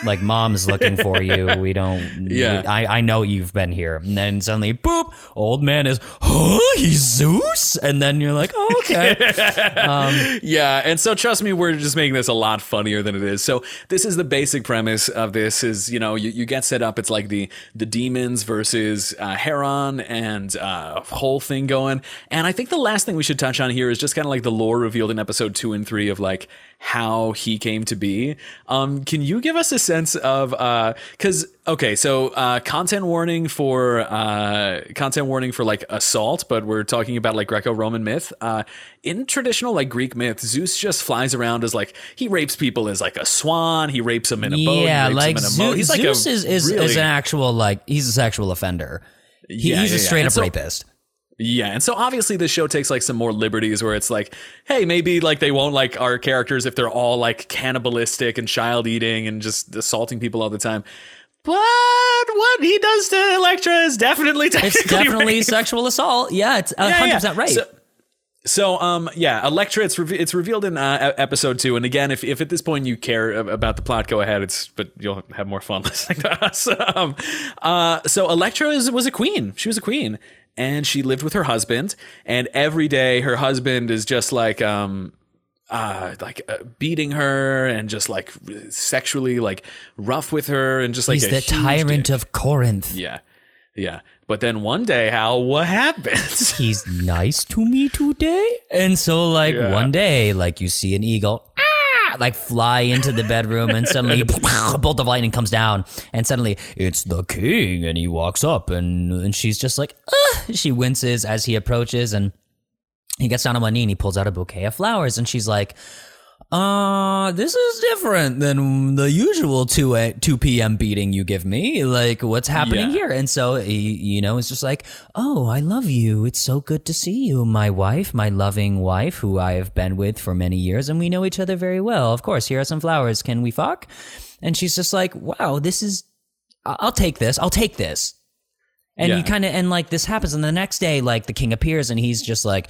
S2: Like mom's looking for you. We don't.
S1: Yeah.
S2: I, I know you've been here. And then suddenly, boop, old man is, oh, he's Zeus? And then you're like, oh, okay.
S1: yeah and so trust me we're just making this a lot funnier than it is so this is the basic premise of this is you know you, you get set up it's like the the demons versus uh, heron and uh whole thing going and i think the last thing we should touch on here is just kind of like the lore revealed in episode two and three of like how he came to be. Um can you give us a sense of uh because okay so uh content warning for uh content warning for like assault but we're talking about like greco-roman myth. Uh in traditional like greek myth zeus just flies around as like he rapes people as like a swan. He rapes them in a boat.
S2: Yeah,
S1: he rapes
S2: like,
S1: them in a
S2: Zeus,
S1: he's like
S2: Zeus
S1: a
S2: is, is,
S1: really,
S2: is an actual, like, he's a sexual offender. He,
S1: Yeah,
S2: he's
S1: yeah,
S2: a straight
S1: And
S2: up
S1: so-
S2: rapist.
S1: Yeah, and so obviously this show takes like some more liberties where it's like, hey, maybe like they won't like our characters if they're all like cannibalistic and child eating and just assaulting people all the time. But what he does to Electra is definitely
S2: It's definitely
S1: rape.
S2: sexual assault. Yeah, it's a
S1: Yeah,
S2: 100%
S1: yeah.
S2: right.
S1: So, so, um, yeah, Electra. It's reve- it's revealed in uh, episode two. And again, if, if at this point you care about the plot, go ahead. It's but you'll have more fun listening to us. Um, uh, so Electra is, was a queen. She was a queen, and she lived with her husband. And every day, her husband is just like um. Uh, like uh, beating her and just like sexually like rough with her and just like
S2: he's the tyrant
S1: dick.
S2: of Corinth.
S1: yeah yeah but then one day Hal what happens
S2: He's nice to me today. And so, like,
S1: Yeah.
S2: one day, like, you see an eagle. Like fly into the bedroom, and suddenly a bolt of lightning comes down, and suddenly it's the king, and he walks up, and and she's just like, ah! she winces as he approaches, and he gets down on one knee and he pulls out a bouquet of flowers and she's like uh this is different than the usual 2 a, 2 p.m beating you give me. Like what's happening
S1: Yeah.
S2: here? And so he you know it's just like oh i love you. It's so good to see you my wife my loving wife who i have been with for many years and we know each other very well. Of course here are some flowers. Can we fuck? And she's just like wow this is i'll take this. I'll take this. And
S1: Yeah.
S2: you kind of and like this happens. And the next day like the king appears and he's just like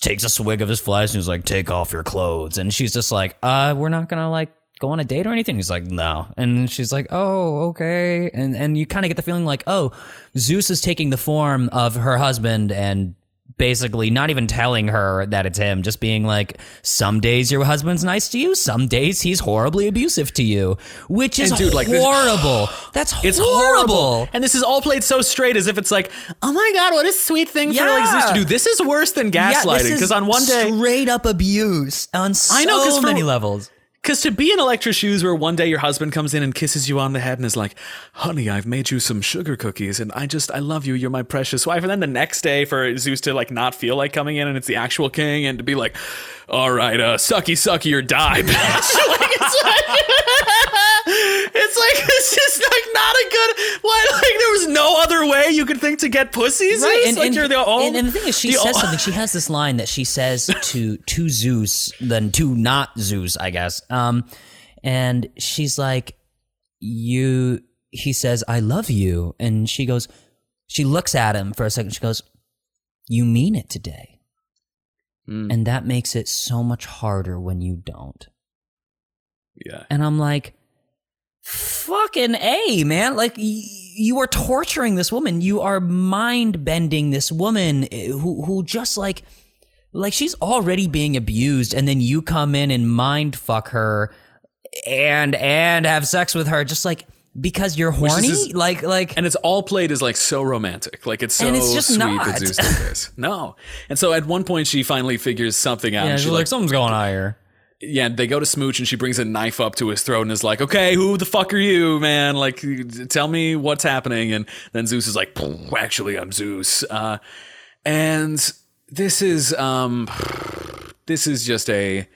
S2: takes a swig of his flesh and he's like take off your clothes. And she's just like uh we're not gonna like go on a date or anything? He's like no. And she's like oh okay. And and you kind of get the feeling like oh zeus is taking the form of her husband and basically not even telling her that it's him just being like some days your husband's nice to you some days he's horribly abusive to you which is
S1: And dude, like, this-
S2: horrible that's
S1: It's
S2: horrible.
S1: horrible. And this is all played so straight as if it's like, oh my God, what a sweet thing for like Zeus to do. This is worse than gaslighting. Because on one day,
S2: straight up abuse on so
S1: I know, for-
S2: many levels.
S1: Because to be in Electra's shoes where one day your husband comes in and kisses you on the head and is like, honey, I've made you some sugar cookies and I just, I love you. You're my precious wife. And then the next day for Zeus to like not feel like coming in and it's the actual king and to be like, all right, uh, sucky, sucky or die, bitch. like, it's like, it's like, it's just like not a good, what? Like there was no other way you could think to get pussy, Zeus?
S2: Right, and,
S1: like
S2: and,
S1: you're the only,
S2: and, and the thing is, she says
S1: o-
S2: something. She has this line that she says to to Zeus, then to not Zeus, I guess. Um, and she's like, "You." He says, "I love you," and she goes. She looks at him for a second. She goes, "You mean it today,"
S1: Mm.
S2: and that makes it so much harder when you don't.
S1: Yeah.
S2: And I'm like, fucking A, man. Like, y- you are torturing this woman. You are mind bending this woman eh, who, who just like, like she's already being abused. And then you come in and mind fuck her and, and have sex with her just like, because you're horny.
S1: just-
S2: like, like,
S1: And it's all played as like so romantic. Like it's so
S2: And it's just
S1: sweet
S2: not.
S1: that Zeus did this. No. And so at one point she finally figures something out.
S2: yeah,
S1: and
S2: she's like,
S1: like,
S2: something's going on here.
S1: yeah, they go to smooch and she brings a knife up to his throat and is like, okay, who the fuck are you, man? Like, tell me what's happening. And then Zeus is like, actually, I'm Zeus. Uh, and this is, um, this is just a,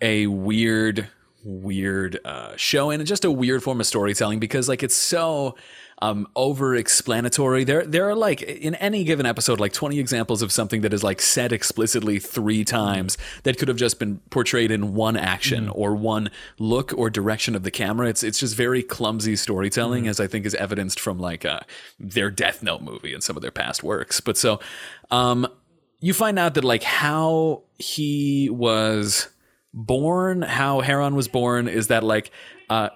S1: a weird, weird uh, show and just a weird form of storytelling because like it's so um, over explanatory. There there are like in any given episode like 20 examples of something that is like said explicitly three times that could have just been portrayed in one action or one look or direction of the camera. It's it's just very clumsy storytelling as I think is evidenced from like uh, their Death Note movie and some of their past works. But so um you find out that like how he was born, how Heron was born, is that like uh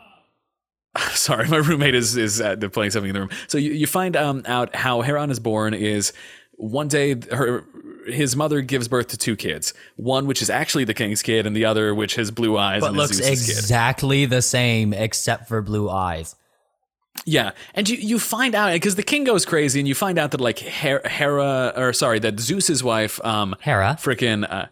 S1: sorry, my roommate is is uh, playing something in the room. So you, you find um, out how Heron is born is one day her his mother gives birth to two kids, one which is actually the king's kid, and the other which has blue eyes
S2: But
S1: and
S2: looks
S1: Zeus's kid.
S2: exactly the same except for blue eyes.
S1: Yeah, and you you find out because the king goes crazy, and you find out that like Her- Hera or sorry that Zeus's wife um
S2: Hera.
S1: freaking uh,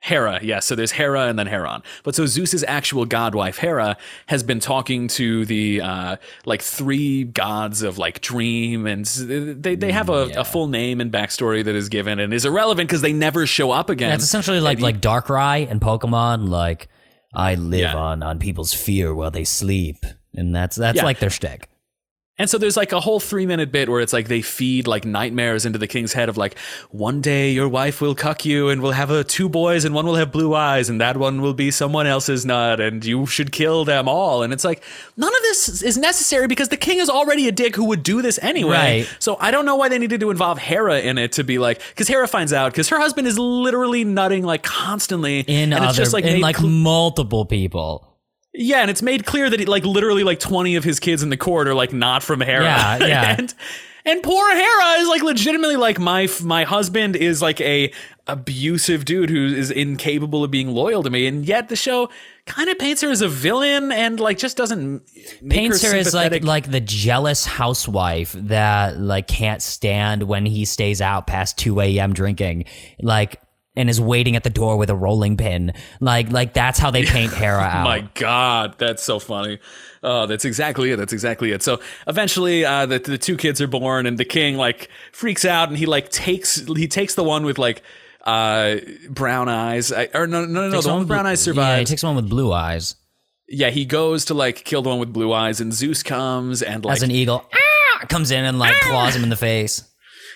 S1: Hera, yes. So there's Hera and then Heron. But so Zeus's actual god wife Hera has been talking to the uh, like three gods of like dream, and they they have a, a full name and backstory that is given and is irrelevant because they never show up again.
S2: That's essentially like like Darkrai and Pokemon. Like I live
S1: Yeah.
S2: on on people's fear while they sleep, and that's that's
S1: Yeah.
S2: like their shtick.
S1: And so there's like a whole three minute bit where it's like they feed like nightmares into the king's head of like, one day your wife will cuck you and we'll have a two boys and one will have blue eyes and that one will be someone else's nut and you should kill them all. And it's like, none of this is necessary because the king is already a dick who would do this anyway.
S2: Right.
S1: So I don't know why they needed to involve Hera in it to be like, because Hera finds out because her husband is literally nutting like constantly.
S2: In
S1: and
S2: other,
S1: it's just like
S2: in like
S1: cl-
S2: multiple people.
S1: Yeah, and it's made clear that he, like literally like 20 of his kids in the court are like not from Hera.
S2: Yeah, yeah.
S1: and and poor Hera is like legitimately like my my husband is like a abusive dude who is incapable of being loyal to me and yet the show kind of paints her as a villain and like just doesn't make
S2: Paints
S1: her,
S2: her as like like the jealous housewife that like can't stand when he stays out past two a.m. drinking, like and is waiting at the door with a rolling pin. Like like that's how they paint Hera out.
S1: My God, that's so funny. Oh, that's exactly it. That's exactly it. So eventually, uh, the the two kids are born, and the king like freaks out, and he like takes he takes the one with like uh brown eyes. I, or no, no, no, no. The one with brown eyes
S2: Yeah, he
S1: survives.
S2: takes one with blue eyes
S1: Yeah, he goes to like kill the one with blue eyes, and Zeus comes and like
S2: as an eagle. Ah! Comes in and like claws him in the face.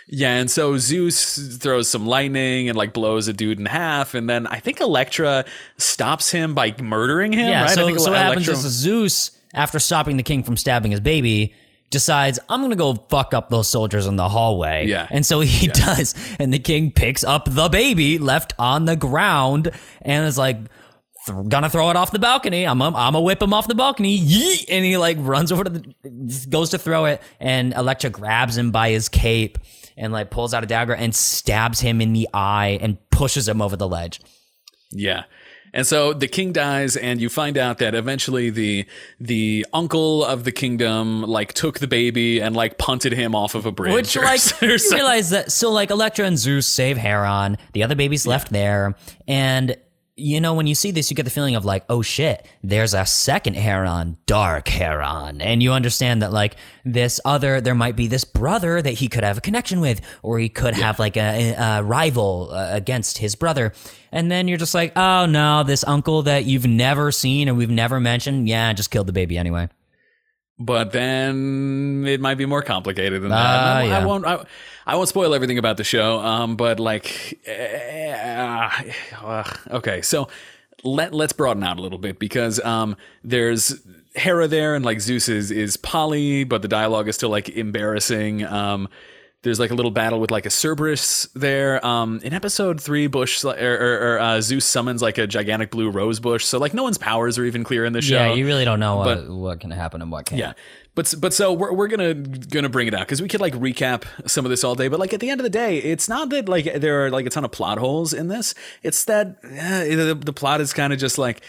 S1: Yeah, and so Zeus throws some lightning and like blows a dude in half, and then I think Electra stops him by murdering him.
S2: Yeah,
S1: right? I
S2: so,
S1: think
S2: so what happens
S1: Electra-
S2: is Zeus, after stopping the king from stabbing his baby, decides, I'm gonna go fuck up those soldiers in the hallway.
S1: Yeah.
S2: And so he does. And the king picks up the baby left on the ground and is like, th- gonna throw it off the balcony. I'm, I'm, I'm gonna whip him off the balcony. Yeet! And he like runs over to the, goes to throw it. And Electra grabs him by his cape and like pulls out a dagger and stabs him in the eye and pushes him over the ledge.
S1: Yeah. And so the king dies, and you find out that eventually the the uncle of the kingdom like took the baby and like punted him off of a bridge.
S2: Which,
S1: or
S2: like,
S1: or
S2: you
S1: something.
S2: realize that, so, like, Electra and Zeus save Heron. The other baby's left there. And, you know, when you see this, you get the feeling of, like, oh shit, there's a second Heron, Dark Heron. And you understand that, like, this other, there might be this brother that he could have a connection with, or he could have, like, a, a rival uh, against his brother. And then you're just like, oh no, this uncle that you've never seen and we've never mentioned, yeah, just killed the baby anyway.
S1: But then it might be more complicated than that.
S2: Ah,
S1: I, I won't. I, I won't spoil everything about the show. Um, but like, uh, uh, okay, so let let's broaden out a little bit because um, there's Hera there, and like Zeus is is Polly, but the dialogue is still like embarrassing. Um, there's like a little battle with like a Cerberus there. Um, in episode three, Bush or, or, or uh, Zeus summons like a gigantic blue rose bush. So like no one's powers are even clear in the show.
S2: Yeah, you really don't know what,
S1: but-
S2: what can happen and what can't.
S1: Yeah. But but so we're, we're gonna gonna bring it out because we could like recap some of this all day. But like at the end of the day, it's not that like there are like a ton of plot holes in this. It's that the, the plot is kind of just like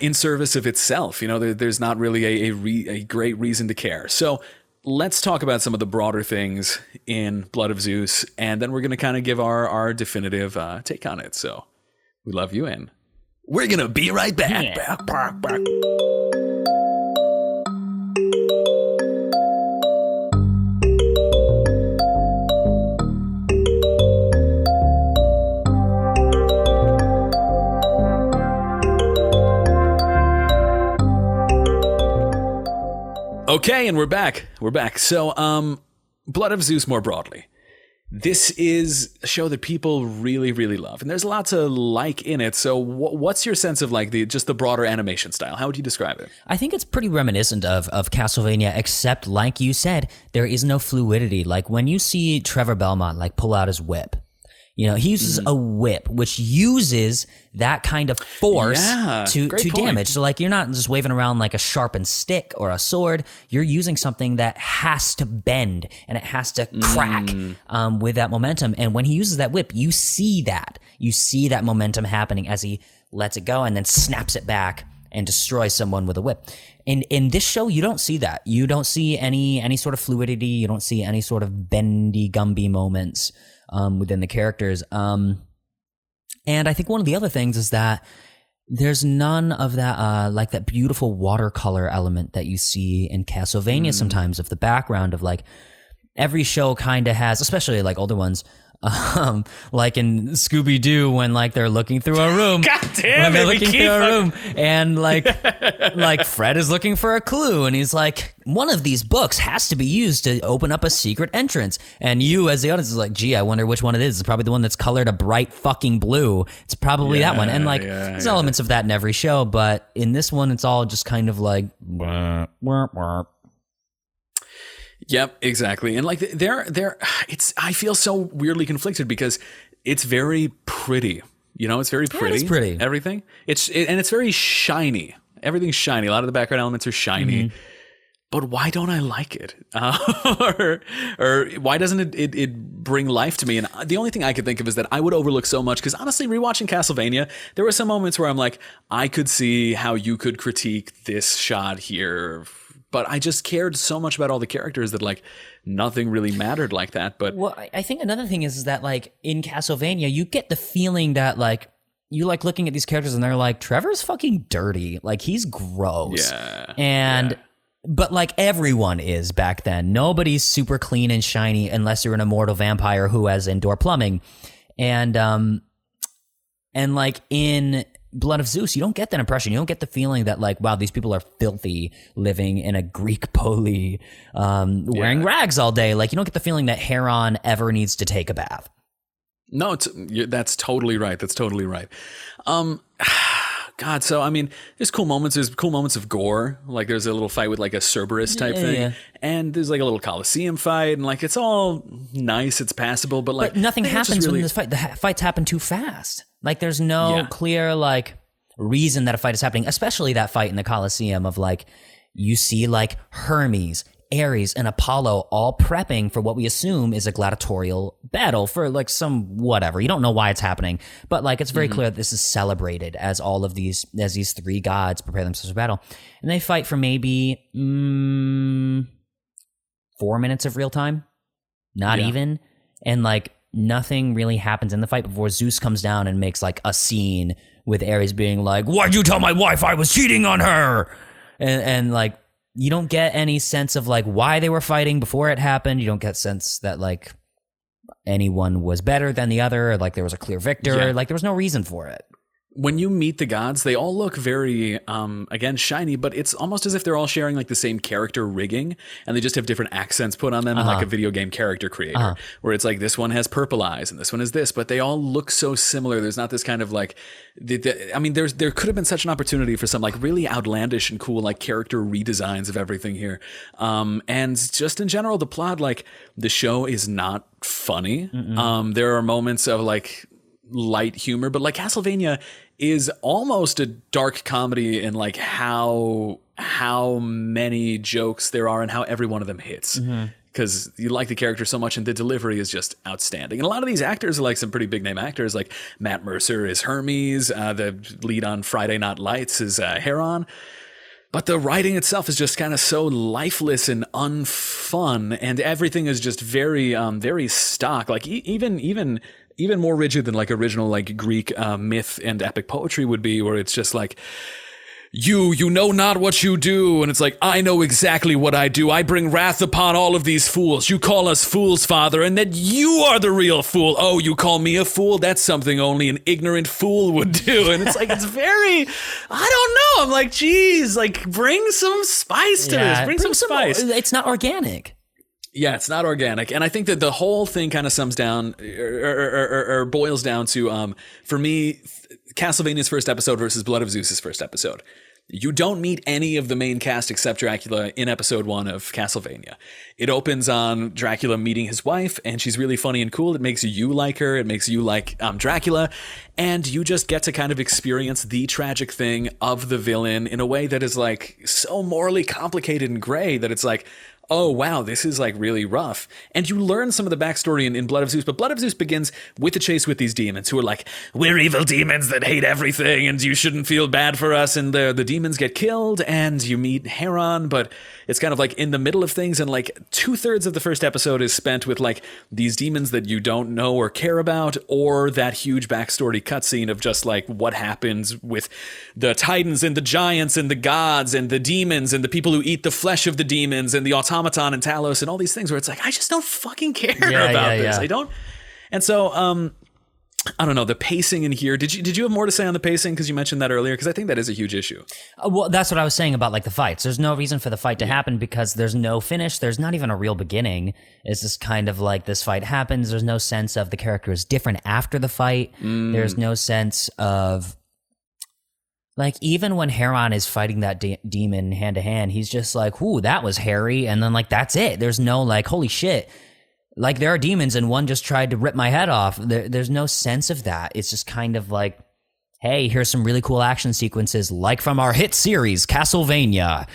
S1: in service of itself. You know, there, there's not really a a, re, a great reason to care. So let's talk about some of the broader things in Blood of Zeus, and then we're gonna kind of give our our definitive uh, take on it. So we love you, and we're gonna be right back. Back, back, back. Okay, and we're back. We're back. So, um, Blood of Zeus more broadly. This is a show that people really, really love, and there's a lot to like in it. So, wh- what's your sense of like the just the broader animation style? How would you describe it?
S2: I think it's pretty reminiscent of of Castlevania, except like you said, there is no fluidity. Like when you see Trevor Belmont like pull out his whip, you know, he uses
S1: Mm-hmm.
S2: a whip which uses that kind of force
S1: Yeah,
S2: to to
S1: point.
S2: damage. So like you're not just waving around like a sharpened stick or a sword. You're using something that has to bend and it has to crack
S1: Mm.
S2: um, with that momentum. And when he uses that whip, you see that. You see that momentum happening as he lets it go and then snaps it back and destroys someone with a whip. In in this show, you don't see that. You don't see any any sort of fluidity. You don't see any sort of bendy Gumby moments um, within the characters. Um, and I think one of the other things is that there's none of that uh, like that beautiful watercolor element that you see in Castlevania sometimes of the background of like every show kind of has, especially like older ones, um, like in Scooby Doo when like they're looking through a room.
S1: God damn
S2: when they're
S1: it,
S2: looking through a room, and like, like Fred is looking for a clue, and he's like, one of these books has to be used to open up a secret entrance. And you, as the audience, is like, gee, I wonder which one it is. It's probably the one that's colored a bright fucking blue. It's probably that one. And like,
S1: yeah,
S2: there's
S1: yeah.
S2: elements of that in every show, but in this one, it's all just kind of like, "Wah, wah, wah."
S1: Yep, exactly. And like they're they're it's I feel so weirdly conflicted because it's very pretty. You know, it's very pretty.
S2: is pretty.
S1: Everything. It's it, and it's very shiny. Everything's shiny. A lot of the background elements are shiny.
S2: Mm-hmm.
S1: But why don't I like it? Uh, or, or why doesn't it, it, it bring life to me? And the only thing I could think of is that I would overlook so much because honestly, rewatching Castlevania, there were some moments where I'm like, I could see how you could critique this shot here, but I just cared so much about all the characters that like nothing really mattered like that. But
S2: Well, I- think another thing is, is that like in Castlevania, you get the feeling that like you like looking at these characters and they're like, Trevor's fucking dirty. Like he's gross.
S1: Yeah,
S2: And but like everyone is back then. Nobody's super clean and shiny unless you're an immortal vampire who has indoor plumbing. And um and like in Blood of Zeus, you don't get that impression. You don't get the feeling that like, wow, these people are filthy living in a Greek poli, um, wearing rags all day. Like you don't get the feeling that Heron ever needs to take a bath.
S1: No, that's totally right. That's totally right. Um, God, so I mean, there's cool moments. There's cool moments of gore. Like there's a little fight with like a Cerberus type
S2: Yeah,
S1: thing,
S2: yeah.
S1: and there's like a little Coliseum fight, and like it's all nice. It's passable, but like
S2: But nothing
S1: I think it's just
S2: happens
S1: really-
S2: when this fight. The ha- fights happen too fast. Like there's no
S1: Yeah.
S2: clear like reason that a fight is happening. Especially that fight in the Colosseum of like you see like Hermes, Ares, and Apollo all prepping for what we assume is a gladiatorial battle for like some whatever. You don't know why it's happening, but like it's
S1: Mm-hmm.
S2: very clear that this is celebrated as all of these as these three gods prepare themselves for battle, and they fight for maybe mm, four minutes of real time not
S1: Yeah.
S2: even and like nothing really happens in the fight before zeus comes down and makes like a scene with ares being like why'd you tell my wife i was cheating on her? And and like you don't get any sense of like why they were fighting before it happened. You don't get sense that like anyone was better than the other or like there was a clear victor.
S1: Yeah.
S2: like there was no reason for it
S1: when you meet the gods, they all look very, um, again, shiny, but it's almost as if they're all sharing like the same character rigging and they just have different accents put on them
S2: Uh-huh.
S1: like a video game character creator, where it's like this one has purple eyes and this one is this, but they all look so similar. There's not this kind of like, the, the, I mean, there's, there could have been such an opportunity for some like really outlandish and cool like character redesigns of everything here. Um, and just in general, the plot, like the show is not funny. Um, there are moments of like, light humor, but like Castlevania is almost a dark comedy in like how how many jokes there are and how every one of them hits. Because you like the character so much, and the delivery is just outstanding. And a lot of these actors are like some pretty big name actors. Like Matt Mercer is Hermes. Uh, the lead on Friday Night Lights is uh, Heron. But the writing itself is just kind of so lifeless and unfun, and everything is just very, um, very stock. Like e- even, even, even more rigid than like original like Greek uh, myth and epic poetry would be, where it's just like you you know not what you do. And it's like i know exactly what i do. I bring wrath upon all of these fools. You call us fools father and that you are the real fool. Oh you call me a fool? That's something only an ignorant fool would do. And it's like it's very i don't know. I'm like geez like bring some spice to this bring, some spice.
S2: It's not organic.
S1: Yeah, it's not organic, and I think that the whole thing kind of sums down or, or, or, boils down to, um, for me, Castlevania's first episode versus Blood of Zeus's first episode. You don't meet any of the main cast except Dracula in episode one of Castlevania. It opens on Dracula meeting his wife, and she's really funny and cool. It makes you like her. It makes you like um, Dracula, and you just get to kind of experience the tragic thing of the villain in a way that is like so morally complicated and gray that it's like, oh wow, this is like really rough. And you learn some of the backstory in, in Blood of Zeus, but Blood of Zeus begins with the chase with these demons who are like, we're evil demons that hate everything, and you shouldn't feel bad for us. And the the demons get killed, and you meet Heron, but it's kind of like in the middle of things, and like two thirds of the first episode is spent with like these demons that you don't know or care about, or that huge backstory cutscene of just like what happens with the titans and the giants and the gods and the demons and the people who eat the flesh of the demons and the automaton and Talos and all these things where it's like I just don't fucking care
S2: Yeah,
S1: about
S2: yeah,
S1: this.
S2: yeah.
S1: I don't. And so um I don't know the pacing in here. Did you did you have more to say on the pacing because you mentioned that earlier? Because I think that is a huge issue.
S2: Uh, well, that's what I was saying about like the fights. There's no reason for the fight to happen because there's no finish. There's not even a real beginning. It's just kind of like this fight happens. There's no sense of the character is different after the fight. There's no sense of like even when Heron is fighting that de- demon hand to hand, he's just like, "Ooh, that was hairy," and then like that's it. There's no like, "Holy shit." Like there are demons and one just tried to rip my head off. There, there's no sense of that. It's just kind of like, hey, here's some really cool action sequences, like from our hit series, Castlevania.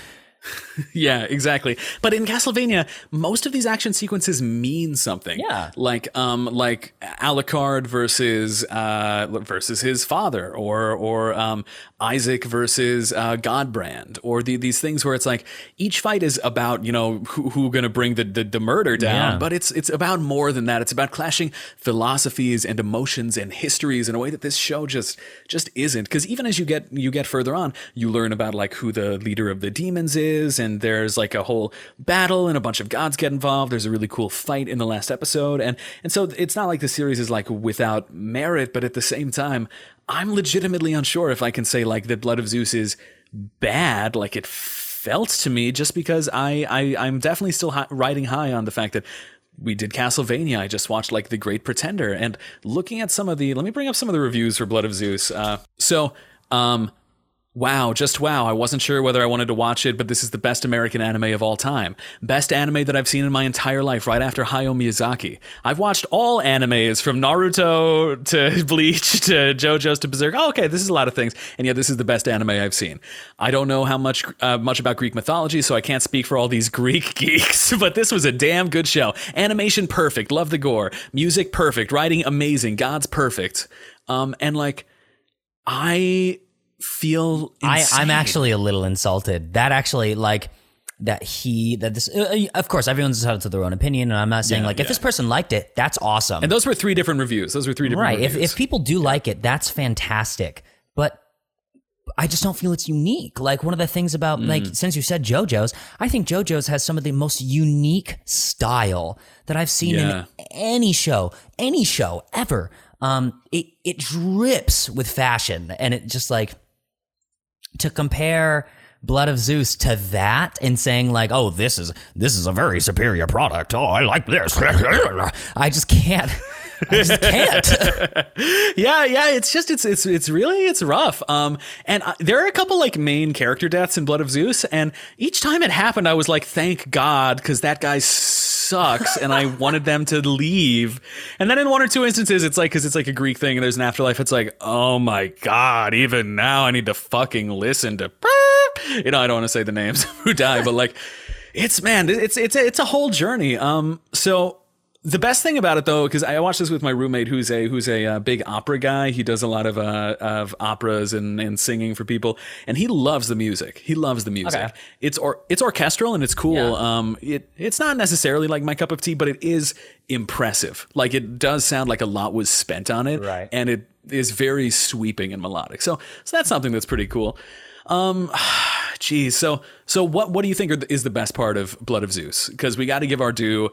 S1: Yeah, exactly. But in Castlevania, most of these action sequences mean something.
S2: Yeah.
S1: like um, like Alucard versus uh versus his father, or or um Isaac versus uh, Godbrand, or the, these things where it's like each fight is about you know who who going to bring the, the the murder down,
S2: Yeah.
S1: but it's it's about more than that. It's about clashing philosophies and emotions and histories in a way that this show just just isn't. Because even as you get you get further on, you learn about like who the leader of the demons is, and there's like a whole battle and a bunch of gods get involved. There's a really cool fight in the last episode, and and so it's not like the series is like without merit, but at the same time, I'm legitimately unsure if I can say like that Blood of Zeus is bad, like it felt to me, just because I, I I'm definitely still hi- riding high on the fact that we did Castlevania. I just watched like The Great Pretender, and looking at some of the. Let me bring up some of the reviews for Blood of Zeus. Uh, so, um, Wow, just wow. I wasn't sure whether I wanted to watch it, but this is the best American anime of all time. Best anime that I've seen in my entire life, right after Hayao Miyazaki. I've watched all animes from Naruto to Bleach to JoJo's to Berserk. Oh, okay, this is a lot of things, and yet this is the best anime I've seen. I don't know how much uh, much about Greek mythology, so I can't speak for all these Greek geeks, but this was a damn good show. Animation perfect, love the gore. Music perfect, writing amazing, gods perfect. Um, and like, I feel
S2: I, I'm actually a little insulted. That actually, like, that he, that this, uh, of course, everyone's entitled to their own opinion. And I'm not saying,
S1: Yeah,
S2: like, if this person liked it, that's awesome.
S1: And those were three different reviews. Those were three different
S2: right. If,
S1: reviews.
S2: if people do like it, that's fantastic. But I just don't feel it's unique. Like one of the things about
S1: Mm.
S2: like since you said JoJo's, I think JoJo's has some of the most unique style that I've seen
S1: Yeah.
S2: in any show, any show ever. Um, it it drips with fashion, and it just like to compare Blood of Zeus to that and saying like, "Oh, this is this is a very superior product. Oh, I like this." I just can't. I can't.
S1: yeah, yeah, it's just it's it's it's really it's rough. Um, and I, there are a couple like main character deaths in Blood of Zeus, and each time it happened, I was like, thank God, because that guy sucks, and I wanted them to leave. And then in one or two instances, it's like because it's like a Greek thing, and there's an afterlife. It's like, oh my God, even now I need to fucking listen to. You know, I don't want to say the names who die, but like, it's man, it's it's it's a whole journey. Um, so the best thing about it though, because I watched this with my roommate, who's a who's a uh, big opera guy. He does a lot of uh, of operas and, and singing for people, and he loves the music. He loves the music.
S2: Okay.
S1: It's or it's orchestral and it's cool.
S2: Yeah.
S1: Um, it it's not necessarily like my cup of tea, but it is impressive. Like it does sound like a lot was spent on it,
S2: Right.
S1: And it is very sweeping and melodic. So so that's something that's pretty cool. Um, geez. So, so what, what do you think are the, is the best part of Blood of Zeus? Because we got to give our due.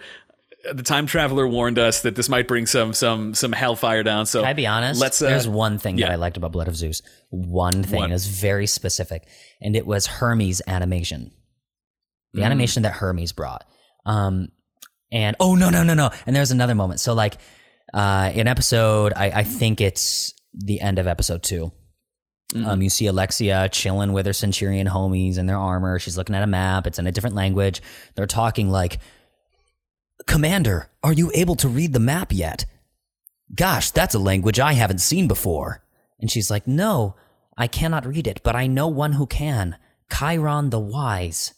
S1: The time traveler warned us that this might bring some, some, some hellfire down. So
S2: Can I be honest?
S1: Let's. Uh,
S2: There's one thing that. I liked about Blood of Zeus. One thing. It very specific, and it was Hermes animation. The
S1: Mm.
S2: animation that Hermes brought. Um, and oh no no no no! And there's another moment. So like, uh, in episode, I, I think it's the end of episode 2
S1: Mm-hmm.
S2: Um, you see Alexia chilling with her Centurion homies in their armor. She's looking at a map. It's in a different language. They're talking like, "Commander, are you able to read the map yet?" Gosh, that's a language I haven't seen before. And she's like, No, I cannot read it, but I know one who can Chiron the Wise.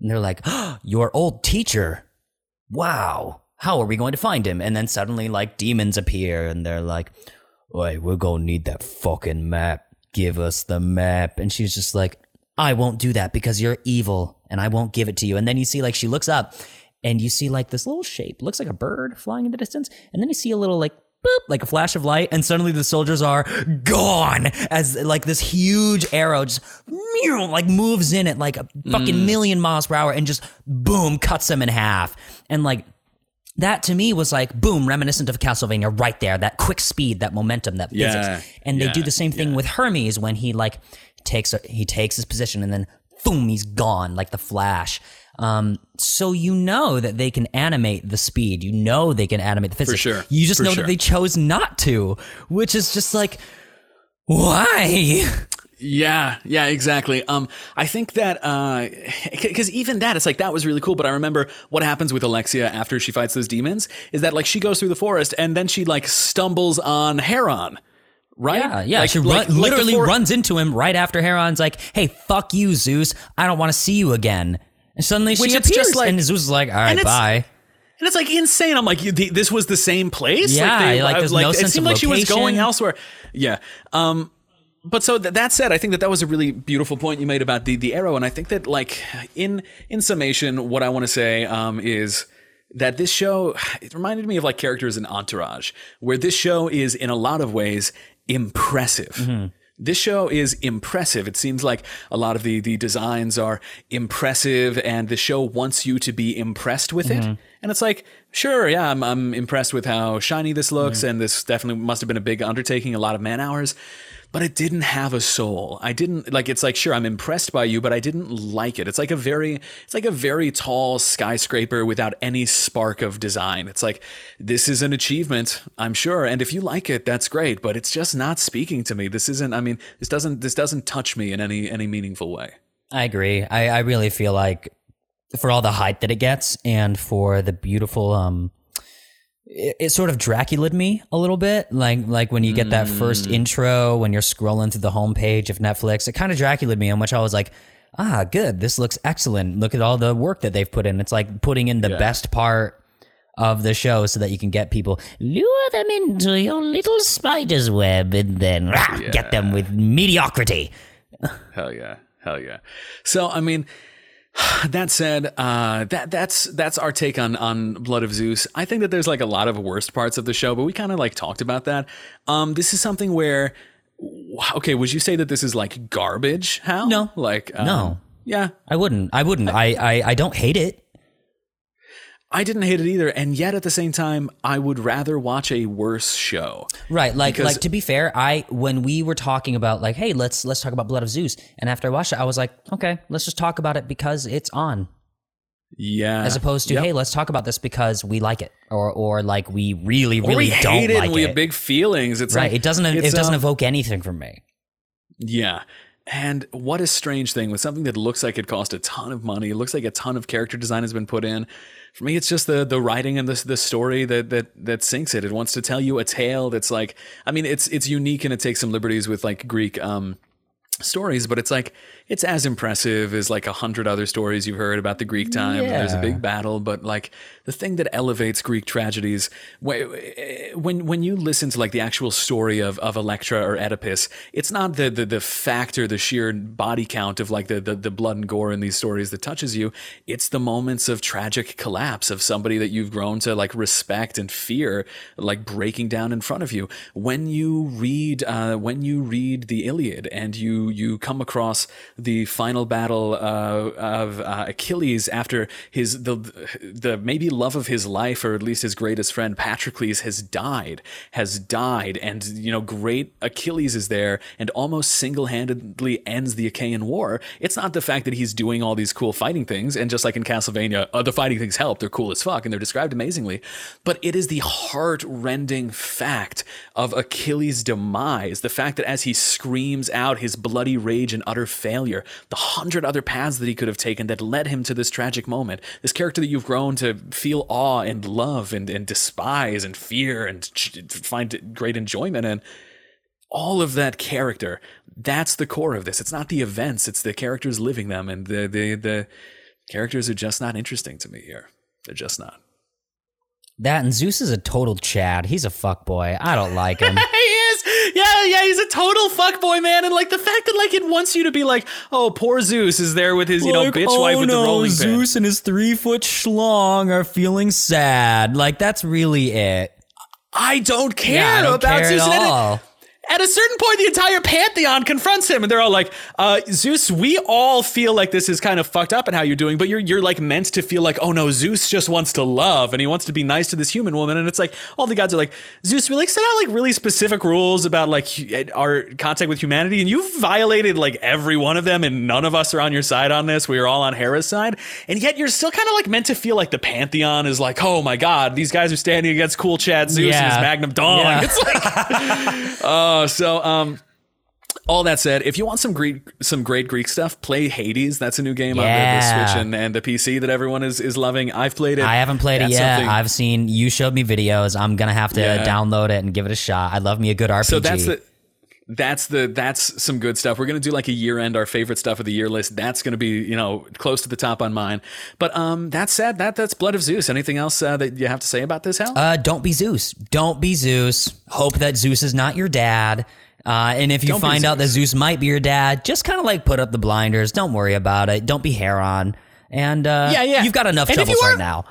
S2: And they're like, oh, Your old teacher. Wow. How are we going to find him? And then suddenly, like, demons appear and they're like, Wait, we're going to need that fucking map. Give us the map. And she's just like, I won't do that because you're evil and I won't give it to you. And then you see, like, she looks up and you see, like, this little shape, looks like a bird flying in the distance. And then you see a little, like, boop, like a flash of light. And suddenly the soldiers are gone as, like, this huge arrow just, meow, like, moves in at, like, a fucking mm. million miles per hour and just, boom, cuts them in half. And, like, that to me was like boom reminiscent of castlevania right there that quick speed that momentum that
S1: Yeah,
S2: physics and they do the same thing with hermes when he like takes he takes his position and then boom he's gone like the flash um, so you know that they can animate the speed you know they can animate the physics
S1: sure,
S2: you just
S1: for
S2: know
S1: sure.
S2: that they chose not to which is just like why
S1: Yeah, yeah, exactly. Um, I think that uh because even that, it's like that was really cool. But I remember what happens with Alexia after she fights those demons is that like she goes through the forest and then she like stumbles on Heron, right?
S2: Yeah, yeah.
S1: Like-
S2: she run,
S1: like
S2: literally
S1: for-
S2: runs into him right after Heron's like, "Hey, fuck you, Zeus. I don't want to see you again." And suddenly
S1: Which
S2: she appears,
S1: just like-
S2: and Zeus is like, "All right, bye."
S1: And it's like insane. I'm like, this was the same place.
S2: Yeah,
S1: they-
S2: like, there's no sense of location.
S1: it
S2: sense
S1: seemed
S2: of
S1: like she was going elsewhere. Yeah. Um, but so th- that said, I think that that was a really beautiful point you made about the the arrow, and I think that like in in summation, what I want to say um, is that this show it reminded me of like characters in Entourage, where this show is in a lot of ways impressive. This show is impressive. It seems like a lot of the the designs are impressive, and the show wants you to be impressed with it. Mm-hmm. And it's like, sure, yeah, I'm I'm impressed with how shiny this looks, mm-hmm. and this definitely must have been a big undertaking, a lot of man hours. But it didn't have a soul. I didn't like. It's like, sure, I'm impressed by you, but I didn't like it. It's like a very, it's like a very tall skyscraper without any spark of design. It's like this is an achievement, I'm sure, and if you like it, that's great. But it's just not speaking to me. This isn't. I mean, this doesn't. This doesn't touch me in any any meaningful way.
S2: I agree. I, I really feel like for all the hype that it gets and for the beautiful um it, it sort of Draculaed me a little bit. Like like when you get that first intro when you're scrolling through the homepage of Netflix, it kind of Draculaed me in which I was like, ah, good, this looks excellent. Look at all the work that they've put in. It's like putting in the best part of the show so that you can get people lure them into your little spider's web and then rah, get them with mediocrity.
S1: Hell yeah, hell yeah. So I mean, that said, uh, that that's that's our take on on Blood of Zeus. I think that there's like a lot of worst parts of the show, but we kind of like talked about that. Um, this is something where, okay, would you say that this is like garbage? How?
S2: No.
S1: like um,
S2: No.
S1: Yeah,
S2: I wouldn't. I wouldn't. I, I, I don't hate it.
S1: I didn't hate it either, and yet at the same time, I would rather watch a worse show.
S2: Right. Like like to be fair, I when we were talking about like, hey, let's let's talk about Blood of Zeus, and after I watched it, I was like, okay, let's just talk about it because it's on,
S1: Yeah,
S2: as opposed to
S1: Yep.
S2: hey, let's talk about this because we like it, or or like we really really
S1: we
S2: don't
S1: hate it,
S2: like
S1: and we
S2: it.
S1: have big feelings. It's
S2: right.
S1: like
S2: it doesn't it doesn't
S1: um,
S2: evoke anything from me.
S1: Yeah. And what a strange thing with something that looks like it cost a ton of money. It looks like a ton of character design has been put in. For me, it's just the the writing and the the story that that that sinks it. It wants to tell you a tale that's like, I mean, it's it's unique and it takes some liberties with like Greek um stories, but it's like it's as impressive as like a hundred other stories you've heard about the Greek time. There's a big battle, but like the thing that elevates Greek tragedies when when you listen to like the actual story of of Electra or Oedipus, it's not the the, the factor, the sheer body count of like the, the the blood and gore in these stories that touches you. It's the moments of tragic collapse of somebody that you've grown to like respect and fear, like breaking down in front of you. When you read uh, when you read the Iliad and you you come across the final battle uh, of uh, Achilles after his the the maybe love of his life or at least his greatest friend Patroclus has died has died. And you know great Achilles is there and almost single-handedly ends the Achaean war. It's not the fact that he's doing all these cool fighting things. And just like in Castlevania uh, the fighting things help. They're cool as fuck and they're described amazingly. But it is the heart-rending fact of Achilles' demise. The fact that as he screams out his bloody rage and utter failure the hundred other paths that he could have taken that led him to this tragic moment this character that you've grown to feel awe and love and, and despise and fear and find great enjoyment in all of that character that's the core of this it's not the events it's the characters living them and the the, the characters are just not interesting to me here they're just not
S2: That and Zeus is a total Chad. He's a fuckboy. I don't like him.
S1: yeah he's a total fuckboy man and like the fact that like it wants you to be like oh poor zeus is there with his you know bitch
S2: oh
S1: wife with
S2: no,
S1: the rolling pin
S2: Zeus and his three foot schlong are feeling sad. Like that's really it.
S1: i don't care
S2: Yeah, I don't
S1: about
S2: care
S1: zeus
S2: at
S1: And it-
S2: all.
S1: At a certain point, the entire pantheon confronts him, and they're all like, uh, "Zeus, we all feel like this is kind of fucked up and how you're doing, but you're you're like meant to feel like, oh no, Zeus just wants to love and he wants to be nice to this human woman." And it's like all the gods are like, "Zeus, we like set out like really specific rules about like our contact with humanity, and you've violated like every one of them, and none of us are on your side on this. We are all on Hera's side, and yet you're still kind of like meant to feel like the pantheon is like, oh my god, these guys are standing against cool Chad Zeus and his Magnum Dong.
S2: Yeah.
S1: It's like Oh, so um all that said, if you want some Greek, some great Greek stuff, play Hades. That's a new game on the, Switch and, and the PC that everyone is, is loving. I've played it.
S2: I haven't played it yet.
S1: something-
S2: I've seen you showed me videos. I'm gonna have to
S1: Yeah.
S2: download it and give it a shot. I love me a good RPG.
S1: so that's the that's the that's some good stuff. We're gonna do like a year end, our favorite stuff of the year list. That's gonna be you know close to the top on mine. But um, that said, that that's Blood of Zeus. Anything else uh, that you have to say about this, Hal?
S2: Uh, don't be Zeus. Don't be Zeus. Hope that Zeus is not your dad. Uh, and if you
S1: Don't
S2: find out that
S1: Zeus.
S2: Might be your dad, just kind of like put up the blinders. Don't worry about it. Don't be Heron. And uh,
S1: Yeah, yeah.
S2: you've got enough
S1: And
S2: troubles
S1: are-
S2: right now.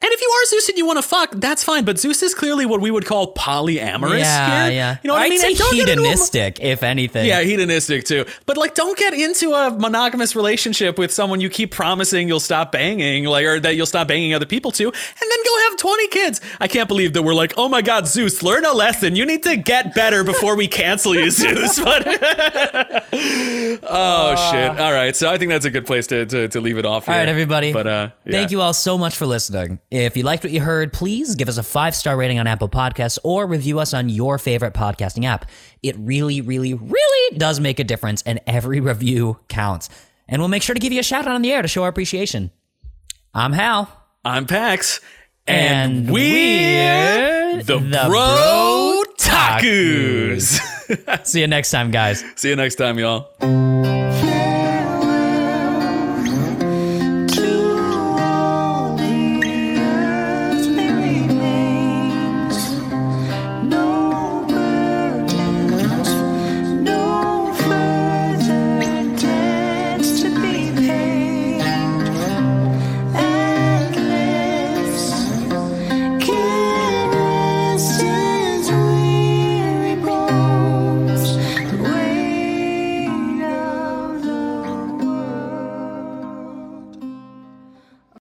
S1: And if you are Zeus and you want to fuck, that's fine. But Zeus is clearly what we would call polyamorous
S2: yeah,
S1: here.
S2: yeah.
S1: You know what
S2: I'd
S1: I mean?
S2: say
S1: get a-
S2: hedonistic, if anything.
S1: Yeah, hedonistic too. But like, don't get into a monogamous relationship with someone you keep promising you'll stop banging, like, or that you'll stop banging other people to, and then go have 20 kids. I can't believe that we're like, oh my God, Zeus, learn a lesson. You need to get better before we cancel you, Zeus. But oh shit. All right. So I think that's a good place to, to, to leave it off.
S2: All
S1: here.
S2: right, everybody.
S1: But uh,
S2: Thank you all so much for listening. If you liked what you heard, please give us a five star rating on Apple Podcasts or review us on your favorite podcasting app. It really, really, really does make a difference, and every review counts. And we'll make sure to give you a shout out on the air to show our appreciation. I'm Hal.
S1: I'm Pax,
S2: And
S1: and,
S2: we're,
S1: the,
S2: the
S1: Bro
S2: Bro
S1: Takus.
S2: See you next time, guys.
S1: See you next time, y'all.